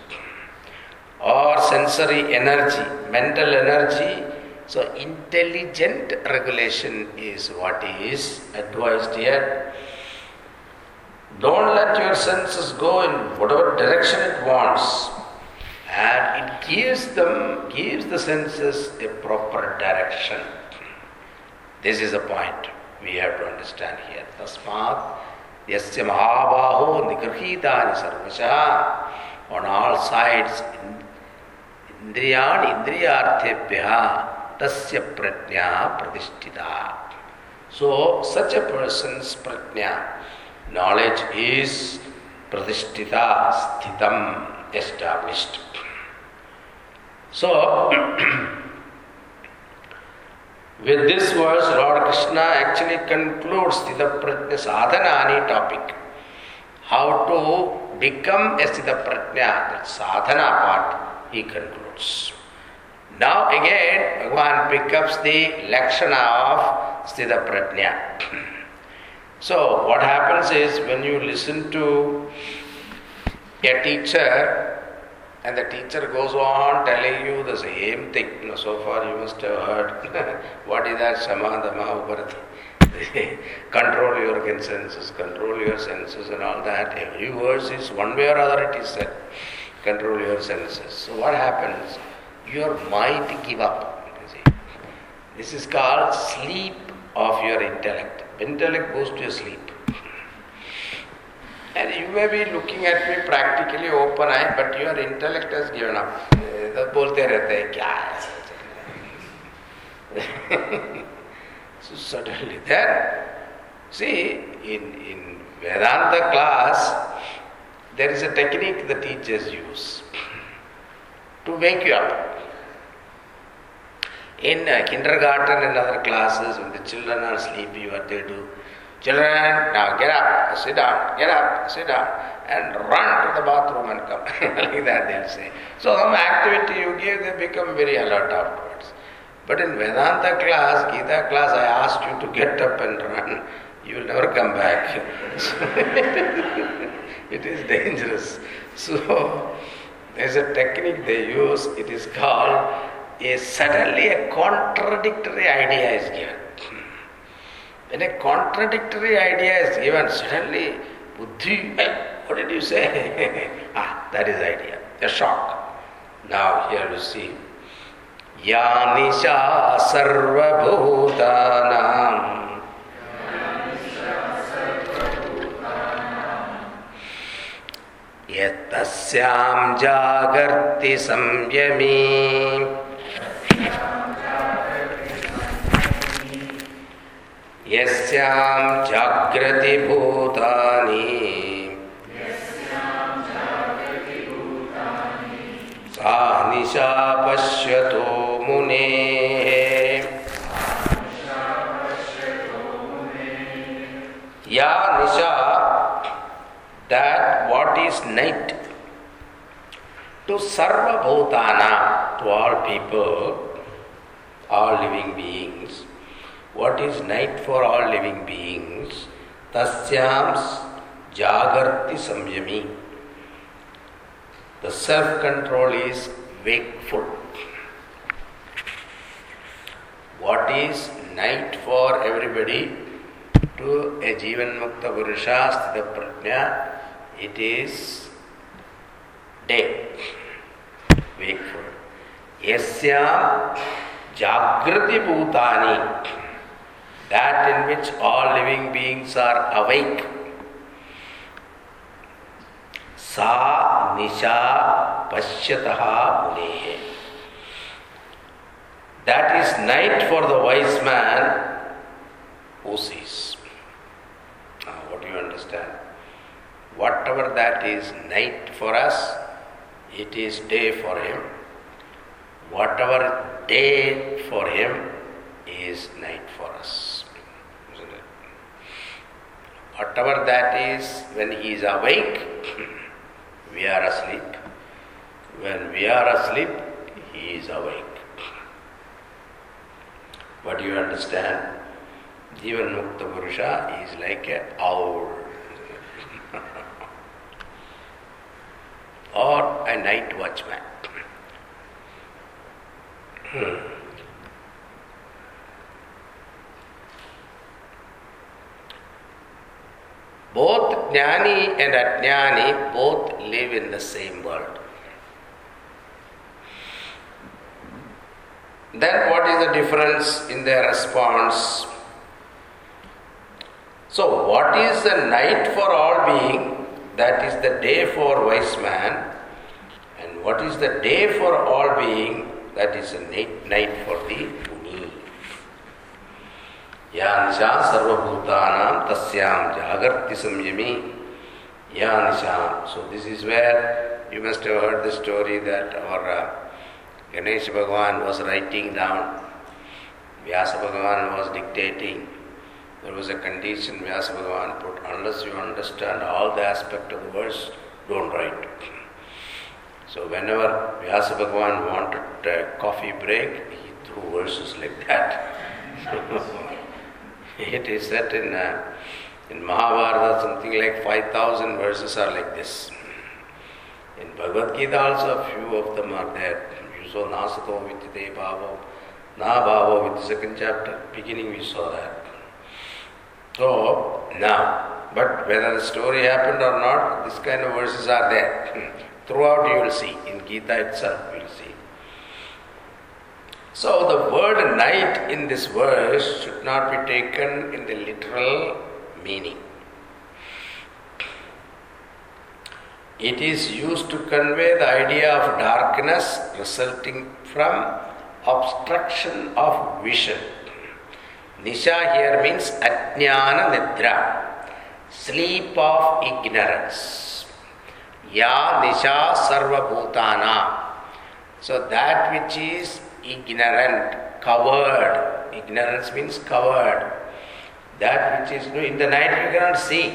or sensory energy, mental energy. So, intelligent regulation is what is advised here. Don't let your senses go in whatever direction it wants, and it gives them gives the senses a proper direction. This is the point we have to understand here. Tasmat yasya mahabaho nigrhitani sarvasha on all sides indriyan indriyarthebhya tasya prajna pratishtita. So such a person's prajna knowledge is pratishtita sthitam established. So With this verse, Lord Krishna actually concludes the Prajna Sadhanani topic. How to become a Sthita Prajna, that sadhana part, he concludes. Now again, Bhagavan picks up the Lakshana of Sthita Prajna. so, what happens is when you listen to a teacher and the teacher goes on telling you the same thing. You know, so far you must have heard what is that Samadhama Uparati. control your senses, control your senses and all that. Every verse is one way or other it is said Control your senses. So what happens? Your mind give up. You see. This is called sleep of your intellect. Intellect goes to sleep. And you may be looking at me practically open eye, but your intellect has given up. तो बोलते रहते हैं क्या है so suddenly then see in in Vedanta class there is a technique the teachers use to wake you up in uh, kindergarten and other classes when the children are sleepy what they do Children, now get up, sit down, get up, sit down, and run to the bathroom and come. like that they'll say. So some activity you give, they become very alert afterwards. But in Vedanta class, Gita class, I asked you to get up and run. You will never come back. it is dangerous. So there's a technique they use. It is called a suddenly a contradictory idea is given. When a contradictory idea is given, suddenly, buddhi, what did you say? ah, that is idea, a shock. Now here you see, Ya Nisha Sarvabhutanam जागर्ति संयमी। यस्यां जाग्रति भूतानि। निशा पश्यतो मुनेः। या निशा that what is night. To sarva bhutana to all people all living beings what is night for all living beings? Tasyam jagarti samyami. The self control is wakeful. What is night for everybody to a jivan mukta purusha sthita prajna it is day wakeful yasyam jagrati bhutani that in which all living beings are awake sa nisha pashyataha munehe that is night for the wise man sees now what do you understand whatever that is night for us, it is day for him. Whatever day for him is night for us. Isn't it? Whatever that is, when he is awake, we are asleep. When we are asleep, he is awake. What do you understand? Jivan Mukta Purusha is like an owl. or a night watchman. Both jnani and ajnani both live in the same world. Then what is the difference in their response? So, what is the night for all being? That is the day for wise man. And what is the day for all being? That is a night, for the muni. Ya nisha sarvabhutanam tasyam jagarti samyami. Ya nisha. So this is where you must have heard the story that our uh, Ganesh Bhagavan was writing down Vyasa Bhagavan was dictating, there was a condition Vyasa Bhagavan put unless you understand all the aspect of the verse, don't write. So whenever Vyasa Bhagavan wanted a coffee break, he threw verses like that. it is said in, uh, in Mahabharata something like 5,000 verses are like this. In Bhagavad Gita also a few of them are there. You saw Nasato Vidyate Bhavo, Na Bhavo with the second chapter, beginning we saw that. So now, but whether the story happened or not, this kind of verses are there. Throughout you will see, in Gita itself you will see. So the word night in this verse should not be taken in the literal meaning. It is used to convey the idea of darkness resulting from obstruction of vision. Nisha here means ajnana nidra, sleep of ignorance. Ya nisha sarva bhutana. So that which is ignorant, covered. Ignorance means covered. That which is in the night you cannot see.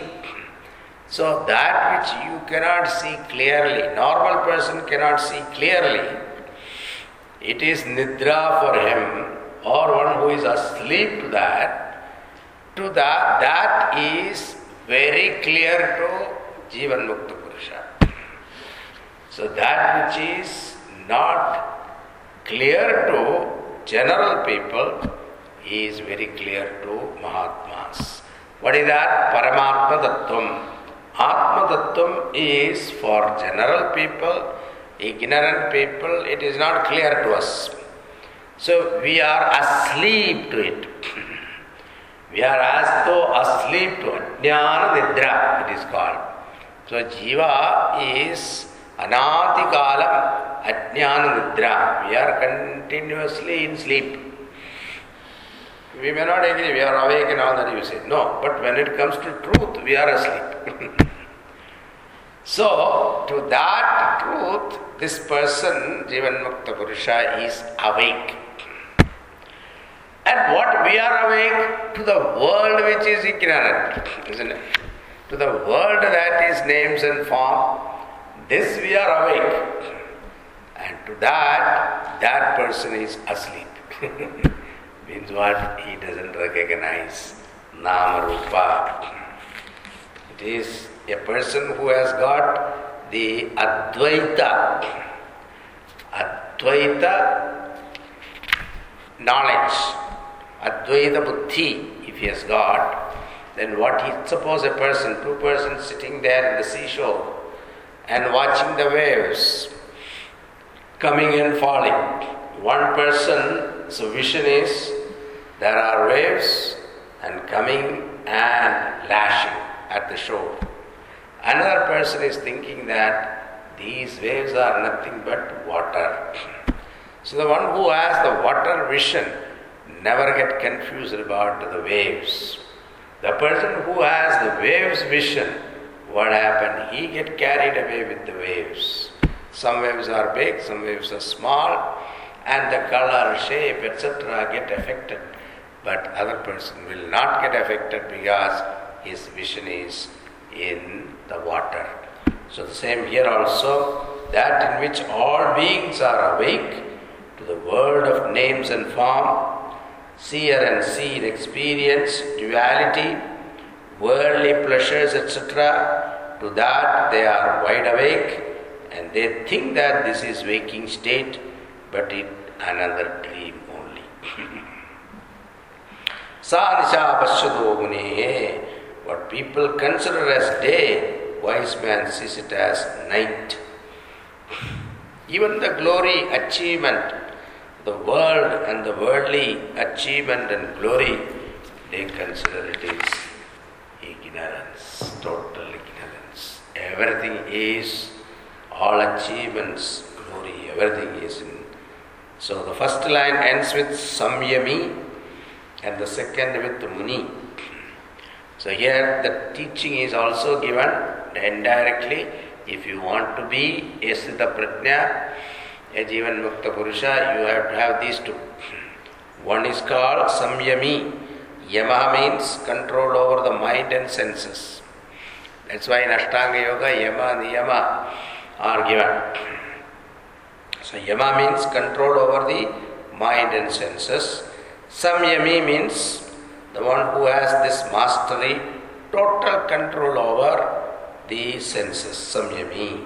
So that which you cannot see clearly, normal person cannot see clearly, it is nidra for him or one who is asleep to that, to that, that is very clear to Jivan Mukta Purusha. So that which is not clear to general people is very clear to Mahatmas. What is that? Paramatma Tattvam. Atma Tattvam is for general people, ignorant people, it is not clear to us. So we are asleep to it. we are as though asleep to it. Jnana Nidra, it is called. So Jiva is Anatikalam Ajnana Nidra. We are continuously in sleep. We may not agree, we are awake and all that you say. No, but when it comes to truth, we are asleep. so, to that truth, this person, Jivan Mukta Purusha, is awake. And what we are awake to the world which is ignorant, isn't it? To the world that is names and form, this we are awake. And to that, that person is asleep. means what? He doesn't recognize Nama Rupa. It is a person who has got the Advaita, Advaita knowledge, Advaita Buddhi, if he has got, then what he, suppose a person, two persons sitting there in the seashore and watching the waves coming and falling. One person's vision is there are waves and coming and lashing at the shore. Another person is thinking that these waves are nothing but water. So the one who has the water vision never get confused about the waves. The person who has the waves vision, what happened? He get carried away with the waves. Some waves are big, some waves are small, and the color, shape, etc. get affected. But other person will not get affected because his vision is in the water. So the same here also, that in which all beings are awake to the world of names and form, seer and seen experience, duality, worldly pleasures, etc. To that they are wide awake and they think that this is waking state, but it another dream only. Sadisha Pashyado Mune, what people consider as day, wise man sees it as night. Even the glory, achievement, the world and the worldly achievement and glory, they consider it is ignorance, total ignorance. Everything is, all achievements, glory, everything is in. So the first line ends with Samyami and the second with Muni. So here the teaching is also given indirectly. If you want to be a Sthita Prajna, a Jivan Mukta Purusha, you have to have these two. One is called Samyami. Yama means control over the mind and senses. That's why in Ashtanga Yoga, Yama, and Niyama are given. So, Yama means control over the mind and senses. Samyami means the one who has this mastery, total control over the senses. Samyami.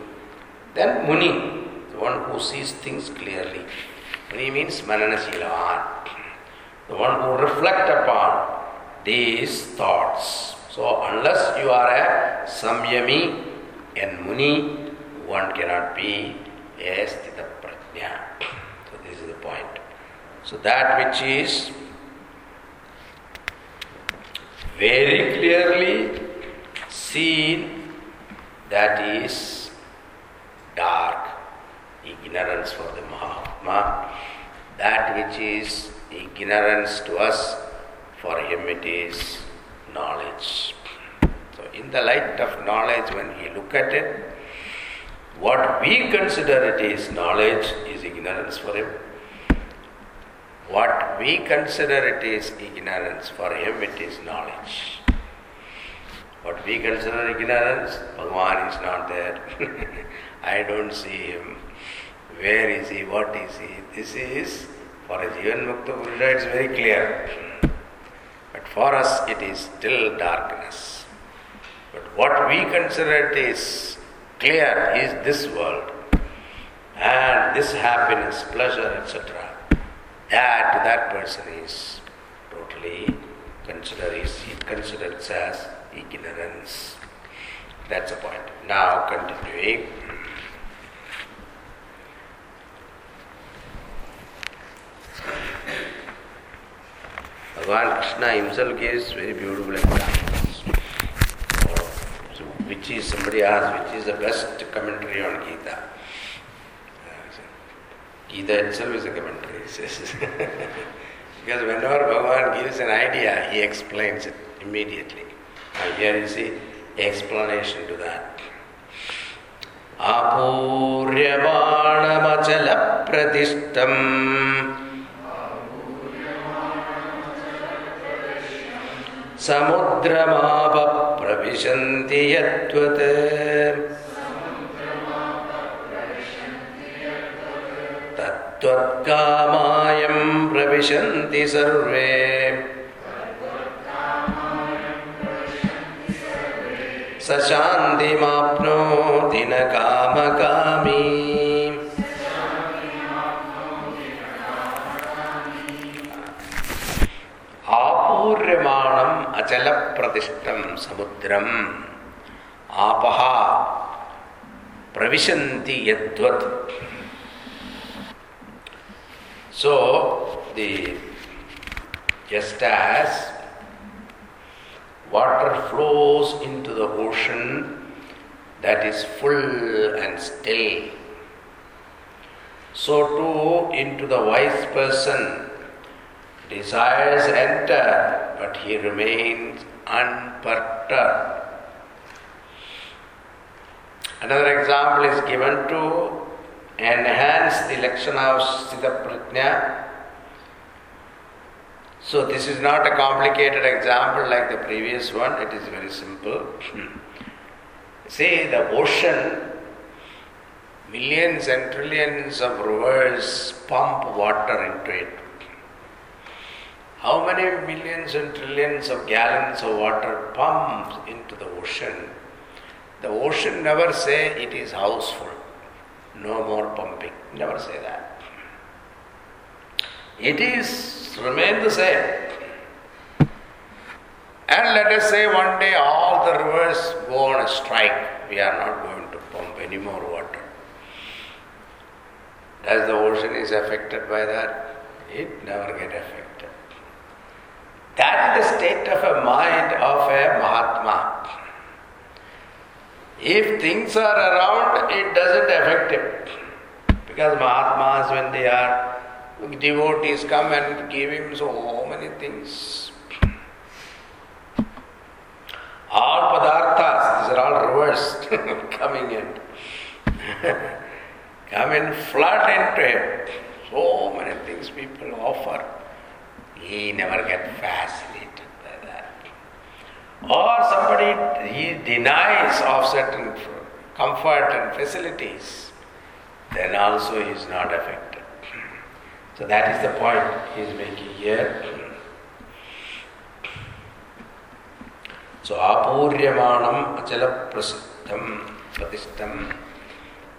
Then Muni, the one who sees things clearly. he means Mananasilavan, the one who reflect upon these thoughts. So, unless you are a Samyami and Muni, one cannot be a Sthita Prajna. So, this is the point. So, that which is very clearly seen, that is dark, ignorance for the Mahatma. That which is ignorance to us, for him it is knowledge. So, in the light of knowledge, when we look at it, what we consider it is knowledge is ignorance for him. What we consider it is ignorance, for him it is knowledge. What we consider ignorance, Bhagavan is not there. I don't see him. Where is he? What is he? This is, for a Jivan Mukta it's very clear. But for us, it is still darkness. But what we consider it is clear is this world and this happiness, pleasure, etc. That that person is totally considered is considered as ignorance. That's the point. Now continuing. Bhagavan Krishna himself gives very beautiful examples. So, which is somebody asked, which is the best commentary on Gita? Gita itself is a commentary. because whenever Bhagavan gives an idea, he explains it immediately. Now here you see explanation to that. आपूर्यमाणमचलप्रतिष्ठम् समुद्रमापप्रविशन्ति यद्वत् तत्त्वत्कामायं प्रविशन्ति सर्वे। स शान्तिमाप्नोति न कामकामी। അചലപ്രതിഷ്ഠം സമുദ്രം ആപഹ പ്രവിശന്തി യദ്വത് so the just as water flows into the ocean that is full and still. So too into the wise person desires enter but he remains unperturbed. Another example is given to enhance the lakshana of Sthita Prajna. So, this is not a complicated example like the previous one, it is very simple. See, the ocean, millions and trillions of rivers pump water into it. How many millions and trillions of gallons of water pumps into the ocean? The ocean never say it is houseful no more pumping. Never say that. It is remain the same. And let us say one day all the rivers go on a strike. We are not going to pump any more water. Does the ocean is affected by that, it never get affected. That is the state of a mind of a Mahatma. If things are around, it doesn't affect him. Because Mahatmas, when they are devotees, come and give him so many things. All padarthas, these are all reversed, coming in. come and flood into him. So many things people offer. He never get fascinated by that. Or somebody he denies of certain comfort and facilities, then also he is not affected. So that is the point he is making here. So apuryamanam achala pratistham.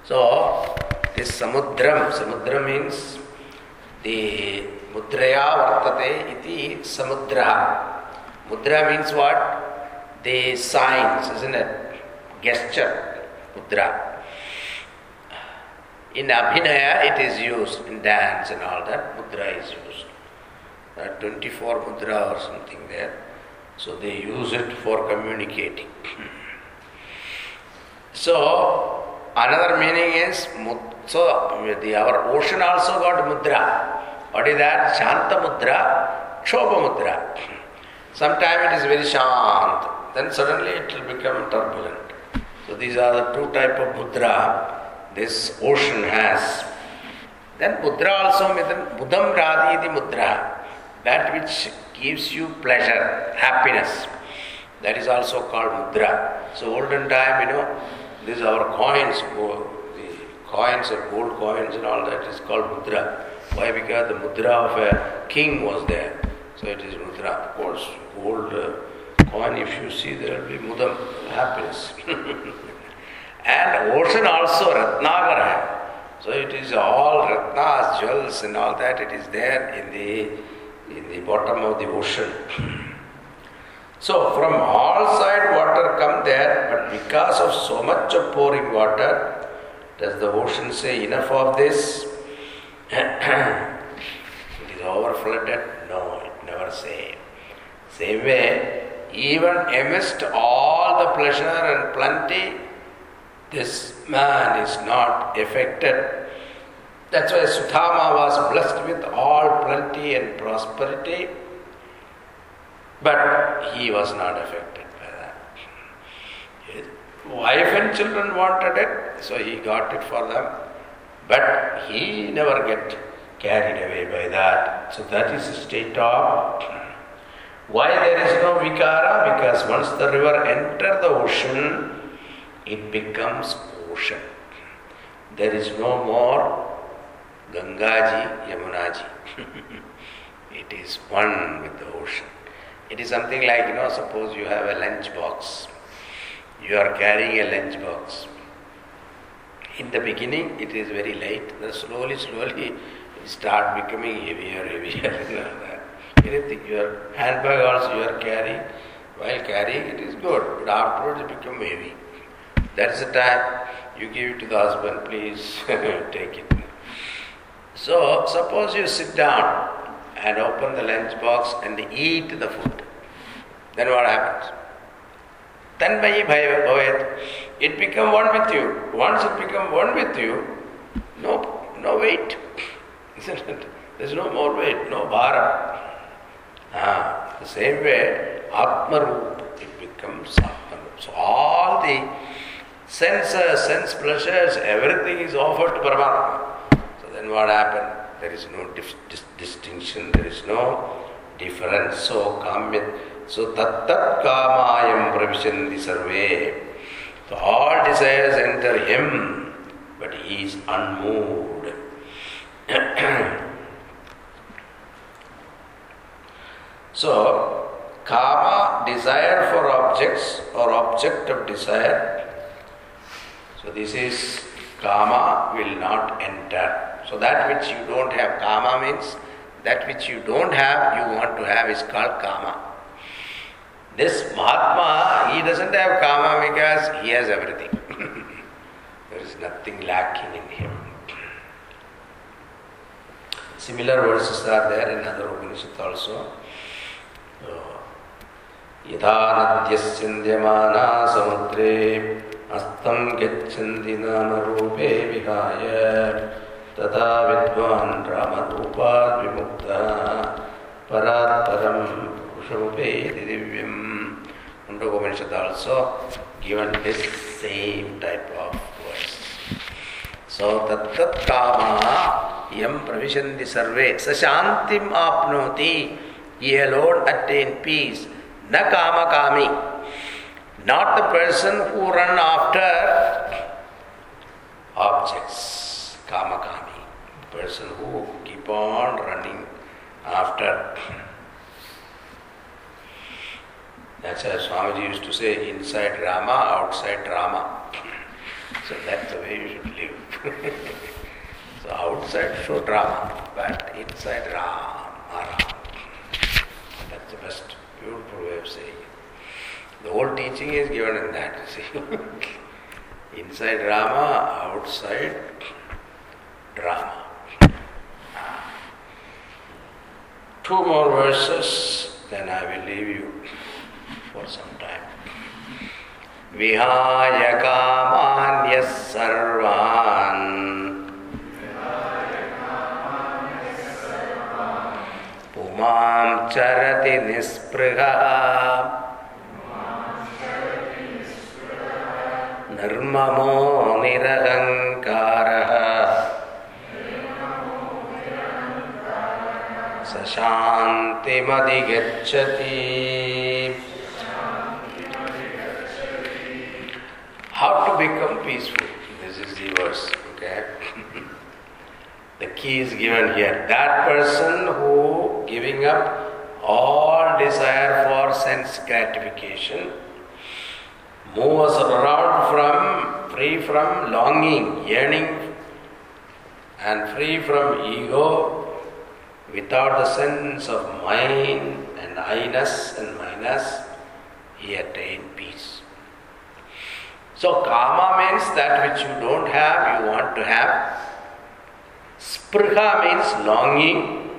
So this samudram, samudra means the मुद्रया वर्तते इति समुद्र। Mudra means what the science is in gesture mudra. In abhinaya it is use in dance and all that mudra is use twenty four mudra or something there so they use it for communicating so another meaning is so the ocean also got mudra. What is that? Shanta mudra, Shobha mudra. Sometimes it is very shant, then suddenly it will become turbulent. So these are the two type of mudra this ocean has. Then mudra also, mudam radhi mudra, that which gives you pleasure, happiness. That is also called mudra. So olden time, you know, these are our coins, the coins or gold coins and all that is called mudra. Why? Because the mudra of a king was there. So it is mudra. Of course, gold uh, coin, if you see, there will be mudam, happiness. and ocean also, Ratnakara. So it is all Ratnas, jewels and all that, it is there in the in the bottom of the ocean. So from all side water come there, but because of so much of pouring water, does the ocean say enough of this? It is over flooded? No, it never say. Same way, even amidst all the pleasure and plenty, this man is not affected that's why Sudama was blessed with all plenty and prosperity, but he was not affected by that. His wife and children wanted it, so he got it for them, but he never get carried away by that. So that is the state of why there is no vikara? Because once the river enters the ocean, it becomes ocean. There is no more Gangaji, Yamunaji. it is one with the ocean. It is something like, you know, suppose you have a lunch box. You are carrying a lunch box. In the beginning, it is very light. Then slowly, slowly, it start becoming heavier, heavier. Anything, your handbag also you are carrying. While carrying, it is good, but afterwards it becomes heavy. That's the time you give it to the husband, please take it. So, suppose you sit down and open the lunch box and eat the food. Then what happens? Tanmayi bhavet. It become one with you. Once it become one with you, no, no weight. Isn't it? There's no more weight, no bhara. Ah, the same way, Atmarup, it becomes Atmarup. So all the senses, sense pleasures, everything is offered to Paramatma So then what happened? There is no dis- dis- distinction, there is no difference. So, kamyat, so tat tat kamayam pravishanti sarve. So all desires enter him, but he is unmoved. so, kama, desire for objects or object of desire. So, this is kama will not enter. So that which you don't have, kama means that which you don't have, you want to have is called kama. This Mahatma, he doesn't have kama because he has everything. there is nothing lacking in him. Similar verses are there in other Upanishads also. यथा नद्यस्यन्द्यमाना समुद्रे हस्तं गच्छन्ति नामरूपे विहाय तथा विद्वान् रामरूपात् विमुक्तः परात्परं पुरुषमुपेति दिव्यम् Upanishad also given this same type of words. So tattat kama yam pravishanti sarve sa shantim apnoti he alone attained peace. Na kama kami. Not the person who run after objects. Kama kami. Person who keep on running after. That's why Swamiji used to say inside Rama, outside drama. So that's the way you should live. so outside show drama, but inside Rama, Ram. That's the best beautiful way of saying it. The whole teaching is given in that, see. inside Rama, outside drama. Two more verses, then I will leave you for some time. विहाय कामान्यः सर्वान् पुमां चरति निःस्पृहः निर्ममो निरहङ्कारः स How to become peaceful? This is the verse, okay? the key is given here. That person who giving up all desire for sense gratification moves around from free from longing, yearning, and free from ego without the sense of mine and I-ness and minus, he attained peace. So, kama means that which you don't have, you want to have. Spriha means longing.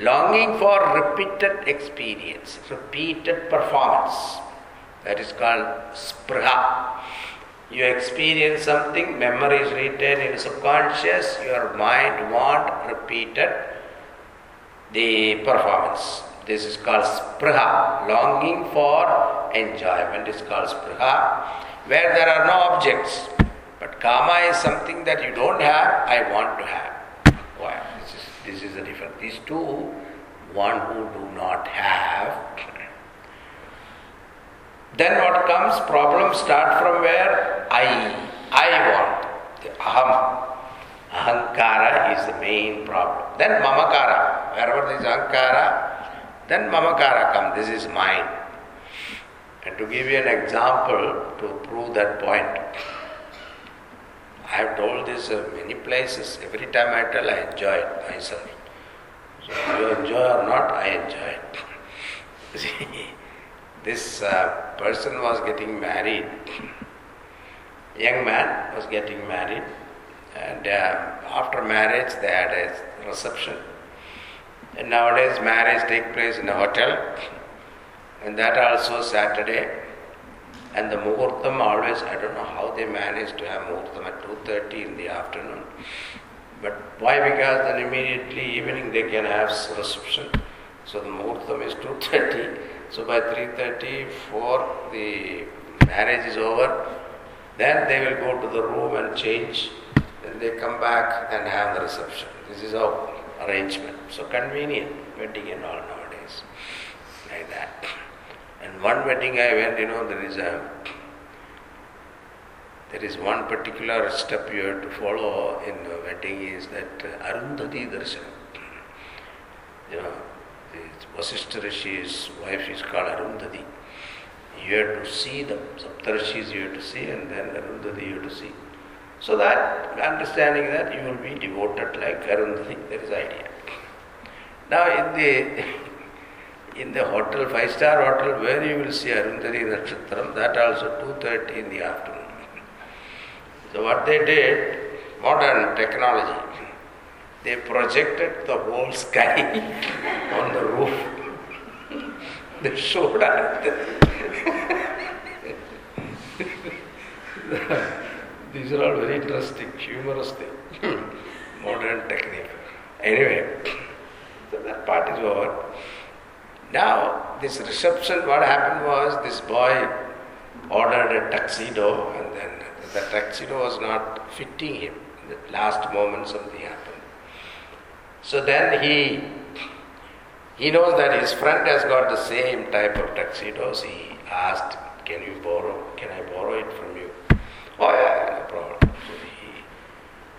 Longing for repeated experience, repeated performance. That is called spriha. You experience something, memory is retained in subconscious, your mind want repeated the performance. This is called spriha. Longing for enjoyment is called spriha, where there are no objects. But kama is something that you don't have, I want to have. Why? This is, this is the difference. These two, one who do not have. Then what comes? Problems start from where? I. I want. The aham. Ahankara is the main problem. Then mamakara. Wherever there is ahankara, then mamakara comes. This is mine. And to give you an example to prove that point, I have told this uh, many places. Every time I tell, I enjoy it myself. So you enjoy or not, I enjoy it. See, this uh, person was getting married. Young man was getting married, and uh, after marriage they had a reception. And nowadays marriage take place in a hotel, and that also Saturday. And the muhurtam always, I don't know how they manage to have muhurtam at 2.30 in the afternoon. But why? Because then immediately evening they can have reception. So the muhurtam is 2.30. So by 3.30, 4, the marriage is over. Then they will go to the room and change. Then they come back and have the reception. This is our arrangement. So convenient, wedding and all nowadays. Like that. And one wedding I went, you know, there is a there is one particular step you have to follow in the wedding is that uh, Arundhati Darshan. You know, the Vasishtha Rishi's wife is called Arundhati. You have to see the Saptarshis you have to see and then Arundhati you have to see. So that understanding that you will be devoted like Arundhati, that is idea. Now in the in the hotel, five star hotel, where you will see Arundhati Nakshatram, that also 2.30 in the afternoon. So what they did, modern technology, they projected the whole sky on the roof. they showed us. These are all very interesting, humorous things. modern technique. Anyway, so that part is over. Now, this reception, what happened was this boy ordered a tuxedo and then the tuxedo was not fitting him. The last moment, something happened. So then he He knows that his friend has got the same type of tuxedos. He asked, Can you borrow? Can I borrow it from Oh, problem. So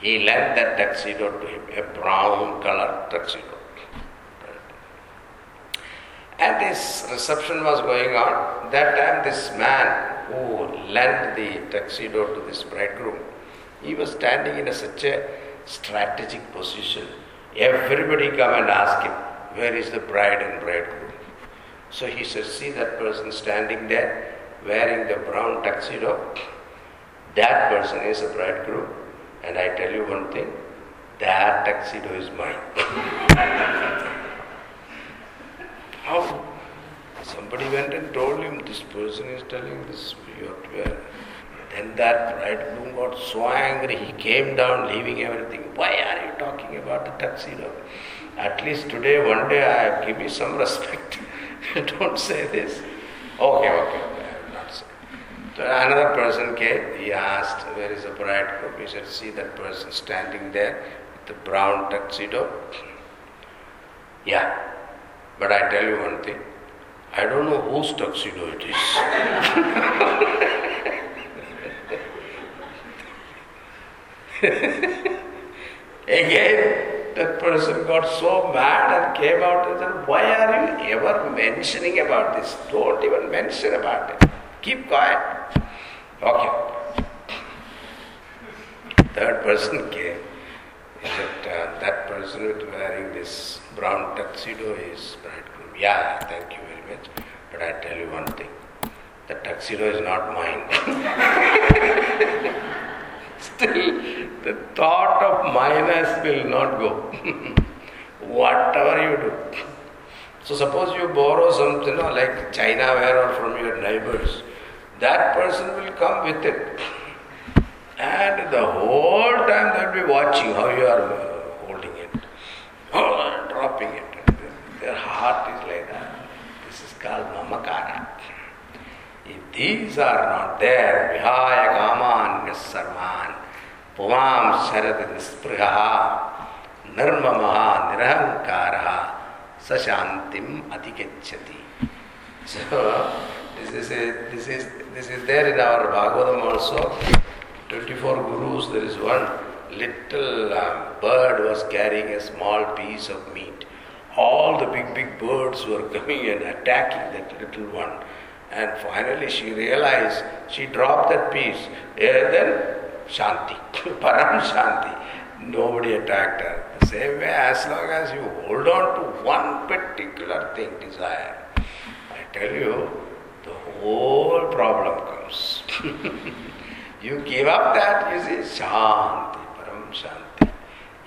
he, he lent that tuxedo to him, a brown colored tuxedo. And this reception was going on. That time, this man who lent the tuxedo to this bridegroom, he was standing in a, such a strategic position. Everybody come and ask him, where is the bride and bridegroom? So he says, see that person standing there wearing the brown tuxedo? That person is a bridegroom. And I tell you one thing, that tuxedo is mine. How? Somebody went and told him, this person is telling this, you have to wear. Then that bridegroom got so angry, he came down leaving everything. Why are you talking about the tuxedo? At least today, one day, I give me some respect. Don't say this. Okay, okay, okay, I will not say. So another person came, he asked, Where is the bridegroom? He said, See that person standing there with the brown tuxedo? Yeah. But I tell you one thing, I don't know whose tuxedo it is. Again, that person got so mad and came out and said, Why are you ever mentioning about this? Don't even mention about it. Keep quiet. Okay. Third person came. He said, uh, That person wearing this brown tuxedo is bridegroom. Yeah, thank you very much. But I tell you one thing the tuxedo is not mine. Still, the thought of minus will not go. Whatever you do. So, suppose you borrow something you know, like China ware or from your neighbors, that person will come with it. And the whole time they'll be watching how you are uh, holding it, oh, dropping it. Their heart is like that. This is called mamakara. If these are not there, vihaya kaman sarman, pumam sharad nispriha, nirmamaha nirahankaraha, sashantim atikechati. So, this is, a, this, is, this is there in our Bhagavatam also. 24 gurus, there is one little uh, bird was carrying a small piece of meat. All the big, big birds were coming and attacking that little one. And finally she realized, she dropped that piece. And then Shanti, Param Shanti. Nobody attacked her. The same way, as long as you hold on to one particular thing, desire, I tell you, whole problem comes. You give up that, you see, Shanti, Param Shanti.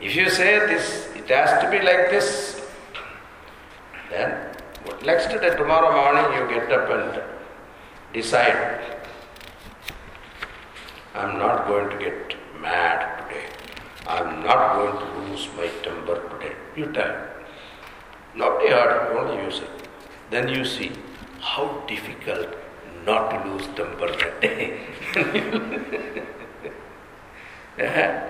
If you say this, it has to be like this, then next day, tomorrow morning, you get up and decide, I'm not going to get mad today. I'm not going to lose my temper today. You tell. Nobody heard, only you. Then you see how difficult not to lose temper that day. Uh-huh.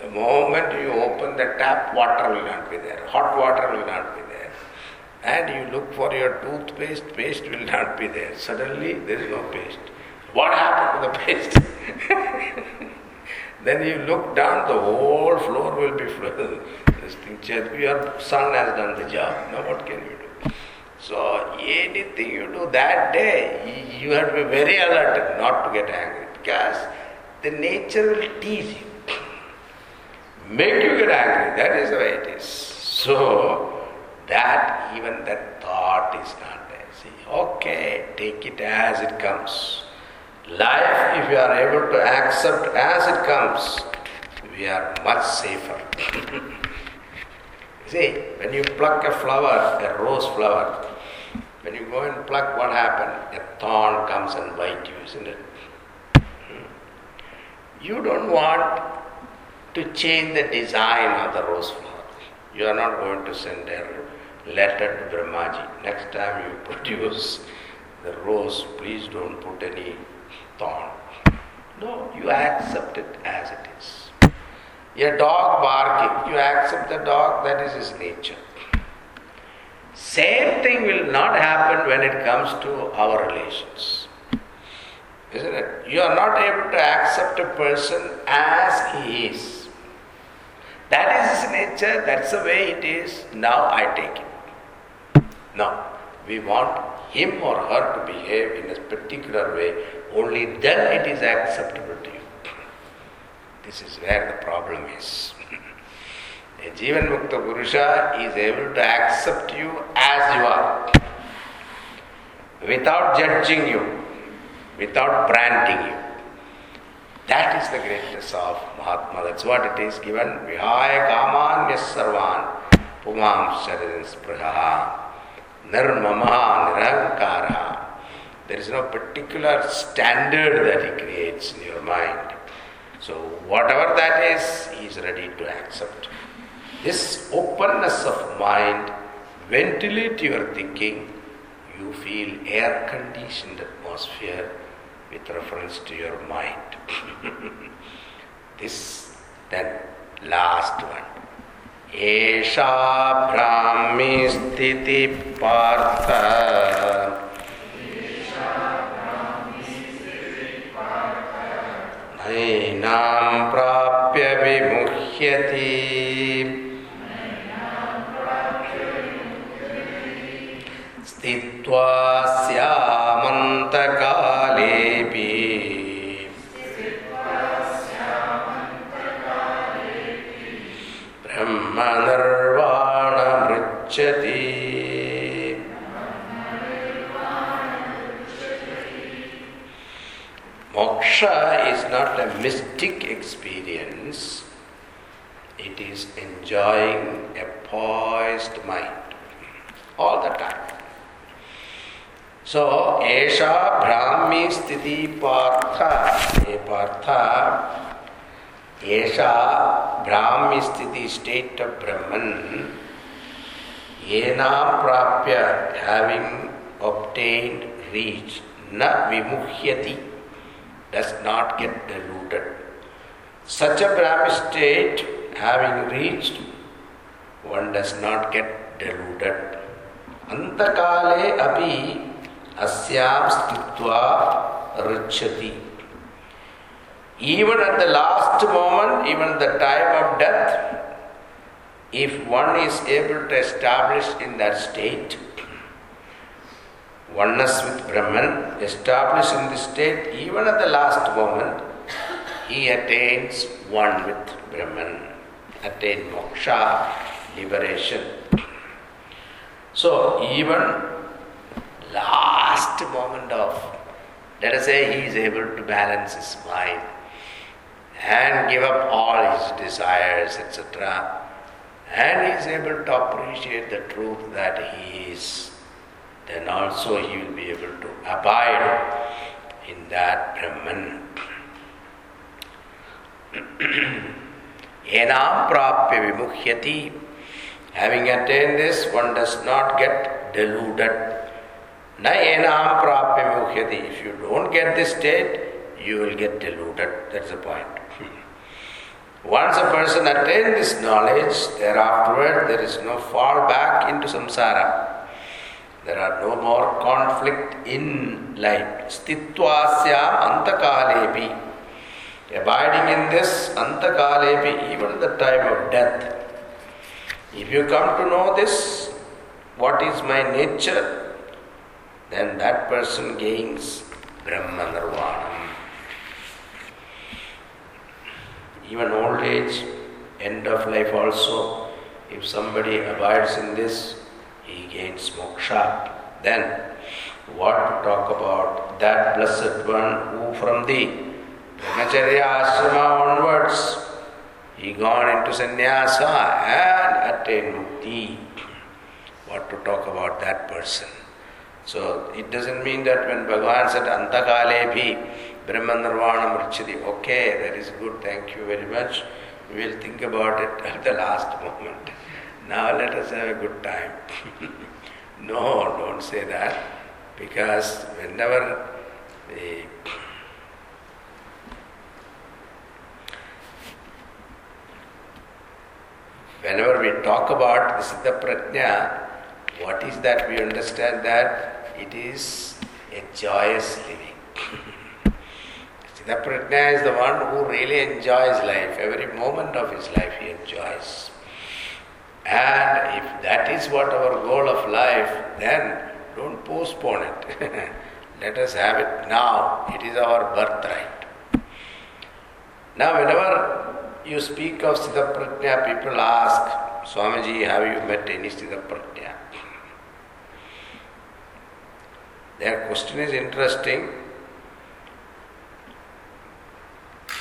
the moment you open the tap, water will not be there, hot water will not be there. And you look for your toothpaste, paste will not be there. Suddenly there is no paste. What happened to the paste? then you look down, the whole floor will be flooded. This picture, your son has done the job. Now what can you do? So anything you do that day, you have to be very alert not to get angry because the nature will tease you, make you get angry. That is the way it is. So that even that thought is not there. See, okay, take it as it comes. Life, if you are able to accept as it comes, we are much safer. See, when you pluck a flower, a rose flower, when you go and pluck, what happens? A thorn comes and bites you, isn't it? Hmm. You don't want to change the design of the rose flower. You are not going to send a letter to Brahmaji. Next time you produce the rose, please don't put any thorn. No, you accept it as it is. A dog barking, you accept the dog, that is his nature. Same thing will not happen when it comes to our relations. Isn't it? You are not able to accept a person as he is. That is his nature, that's the way it is. Now I take it. No. We want him or her to behave in a particular way. Only then it is acceptable to you. This is where the problem is. A Jivan Mukta Purusha is able to accept you as you are without judging you, without branding you. That is the greatness of Mahatma. That's what it is given. Vihaya kamanyas sarvan pumam sharadin spraha nirmama nirankara. There is no particular standard that he creates in your mind. So whatever that is, he is ready to accept. This openness of mind ventilate your thinking. You feel air conditioned atmosphere with reference to your mind. this then last one. एषा ब्राह्मी स्थिति पार्थ नैनां प्राप्य विमुह्यति स्थित्वा स्यामन्तकालेऽपि ब्रह्मनिर्वाणमृच्छति Moksha is not a mystic experience, it is enjoying a poised mind all the time. So, Esha Brahmi Sthiti Partha, hey Partha, Esha Brahmi Sthiti state of Brahman, Yena Prapya, having obtained, reached, Na Vimuhyati, does not get deluded. Such a Brahmi state, having reached, one does not get deluded. Antakale api asyam stitva richati. Even at the last moment, even the time of death, if one is able to establish in that state, oneness with Brahman, established in this state, even at the last moment, he attains one with Brahman, attain moksha, liberation. So, even last moment of, let us say he is able to balance his mind and give up all his desires, etc., and he is able to appreciate the truth that he is then also he will be able to abide in that Brahman. Prapya. Having attained this, one does not get deluded. If you don't get this state, you will get deluded. That's the point. Once a person attains this knowledge, thereafter there is no fall back into samsara. There are no more conflict in life. Stittvasya antakalepi. Abiding in this antakalepi, even at the time of death. If you come to know this, what is my nature, then that person gains Brahma Nirvana. Even old age, end of life also, if somebody abides in this, he gains moksha. Then, what to talk about that blessed one who from the Brahmacharya ashrama onwards, he gone into sannyasa and attained mukti. What to talk about that person? So it doesn't mean that when Bhagavan said Antakale bhi Brahman Nirvana Murchati, okay, that is good, thank you very much. We will think about it at the last moment. Now let us have a good time. no, don't say that, because whenever the whenever we talk about the Sthita Prajna, What is that? We understand that it is a joyous living. Sthitaprajna is the one who really enjoys life. Every moment of his life he enjoys. And if that is what our goal of life, then don't postpone it. Let us have it now. It is our birthright. Now, whenever you speak of Sthitaprajna, people ask, Swamiji, have you met any Sthitaprajna? Their question is interesting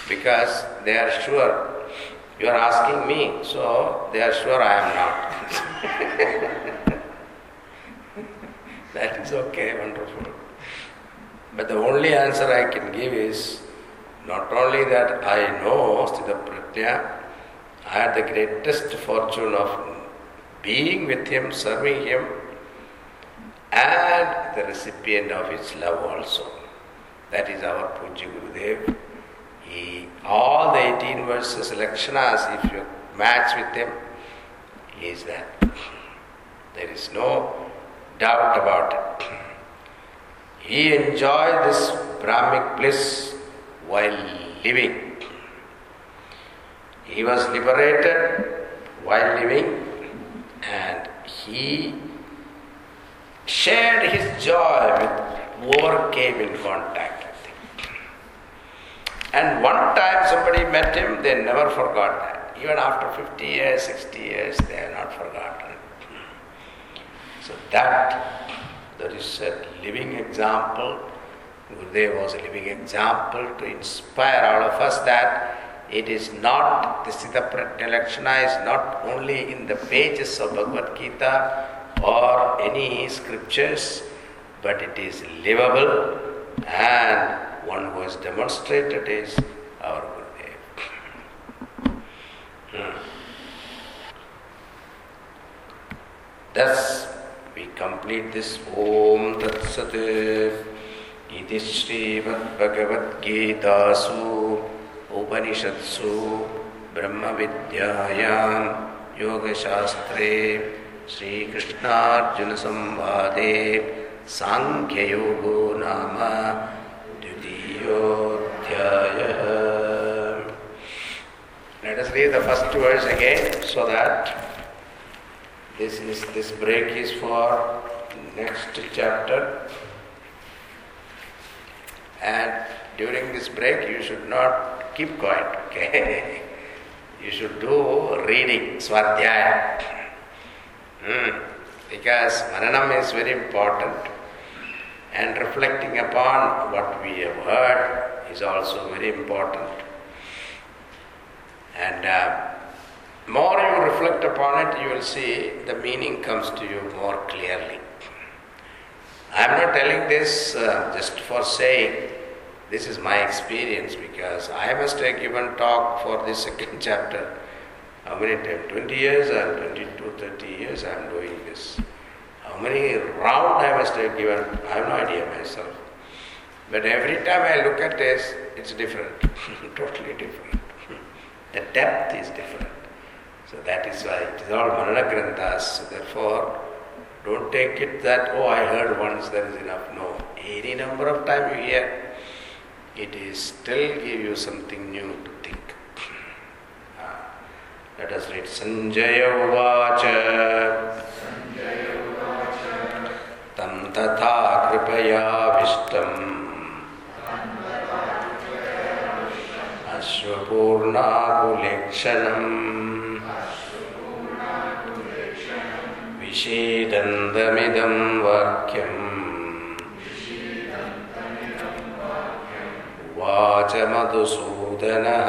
because they are sure you are asking me, so they are sure I am not. that is okay, wonderful. But the only answer I can give is not only that I know Sthita Prajna, I had the greatest fortune of being with him, serving him, and the recipient of his love also. That is our Pujya Gurudev. He, all the 18 verses, Lakshanas, if you match with he is that. There is no doubt about it. He enjoyed this Brahmic bliss while living. He was liberated while living and he shared his joy with whoever came in contact with him. And one time somebody met him, they never forgot that. Even after 50 years, 60 years, they have not forgotten. So that, that is a living example. Gurudev was a living example to inspire all of us that it is not, the Siddha Lakshana is not only in the pages of Bhagavad Gita or any scriptures, but it is livable and one who has demonstrated is our Gurudev. Hmm. Thus, we complete this Om Tat Sat इति श्रीमद्भगवद्गीतासु उपनिषत्सु ब्रह्मविद्यायां योगशास्त्रे श्रीकृष्णार्जुनसंवादे साङ्ख्ययोगो नाम द्वितीयोऽध्यायः Let us read the first verse again so that this is this break is for next chapter. And during this break, you should not keep quiet, okay? you should do reading, swadhyaya. Mm. Because mananam is very important, and reflecting upon what we have heard is also very important. And uh, more you reflect upon it, you will see the meaning comes to you more clearly. I am not telling this uh, just for saying, this is my experience because I must have given talk for this second chapter. How many times? 20 years or 22, 30 years I am doing this. How many round I must have given? I have no idea myself. But every time I look at this, it's different, totally different. the depth is different. So that is why it is all Manana Granthas. Therefore, don't take it that, oh, I heard once, that is enough. No. Any number of time you hear, it is still give you something new to. Let us read Sanjaya Uvacha. तं तथा कृपयाविष्टम् अश्वपूर्णाकुलेक्षणम् विषेदन्तमिदं वाक्यम् उवाच मधुसूदनः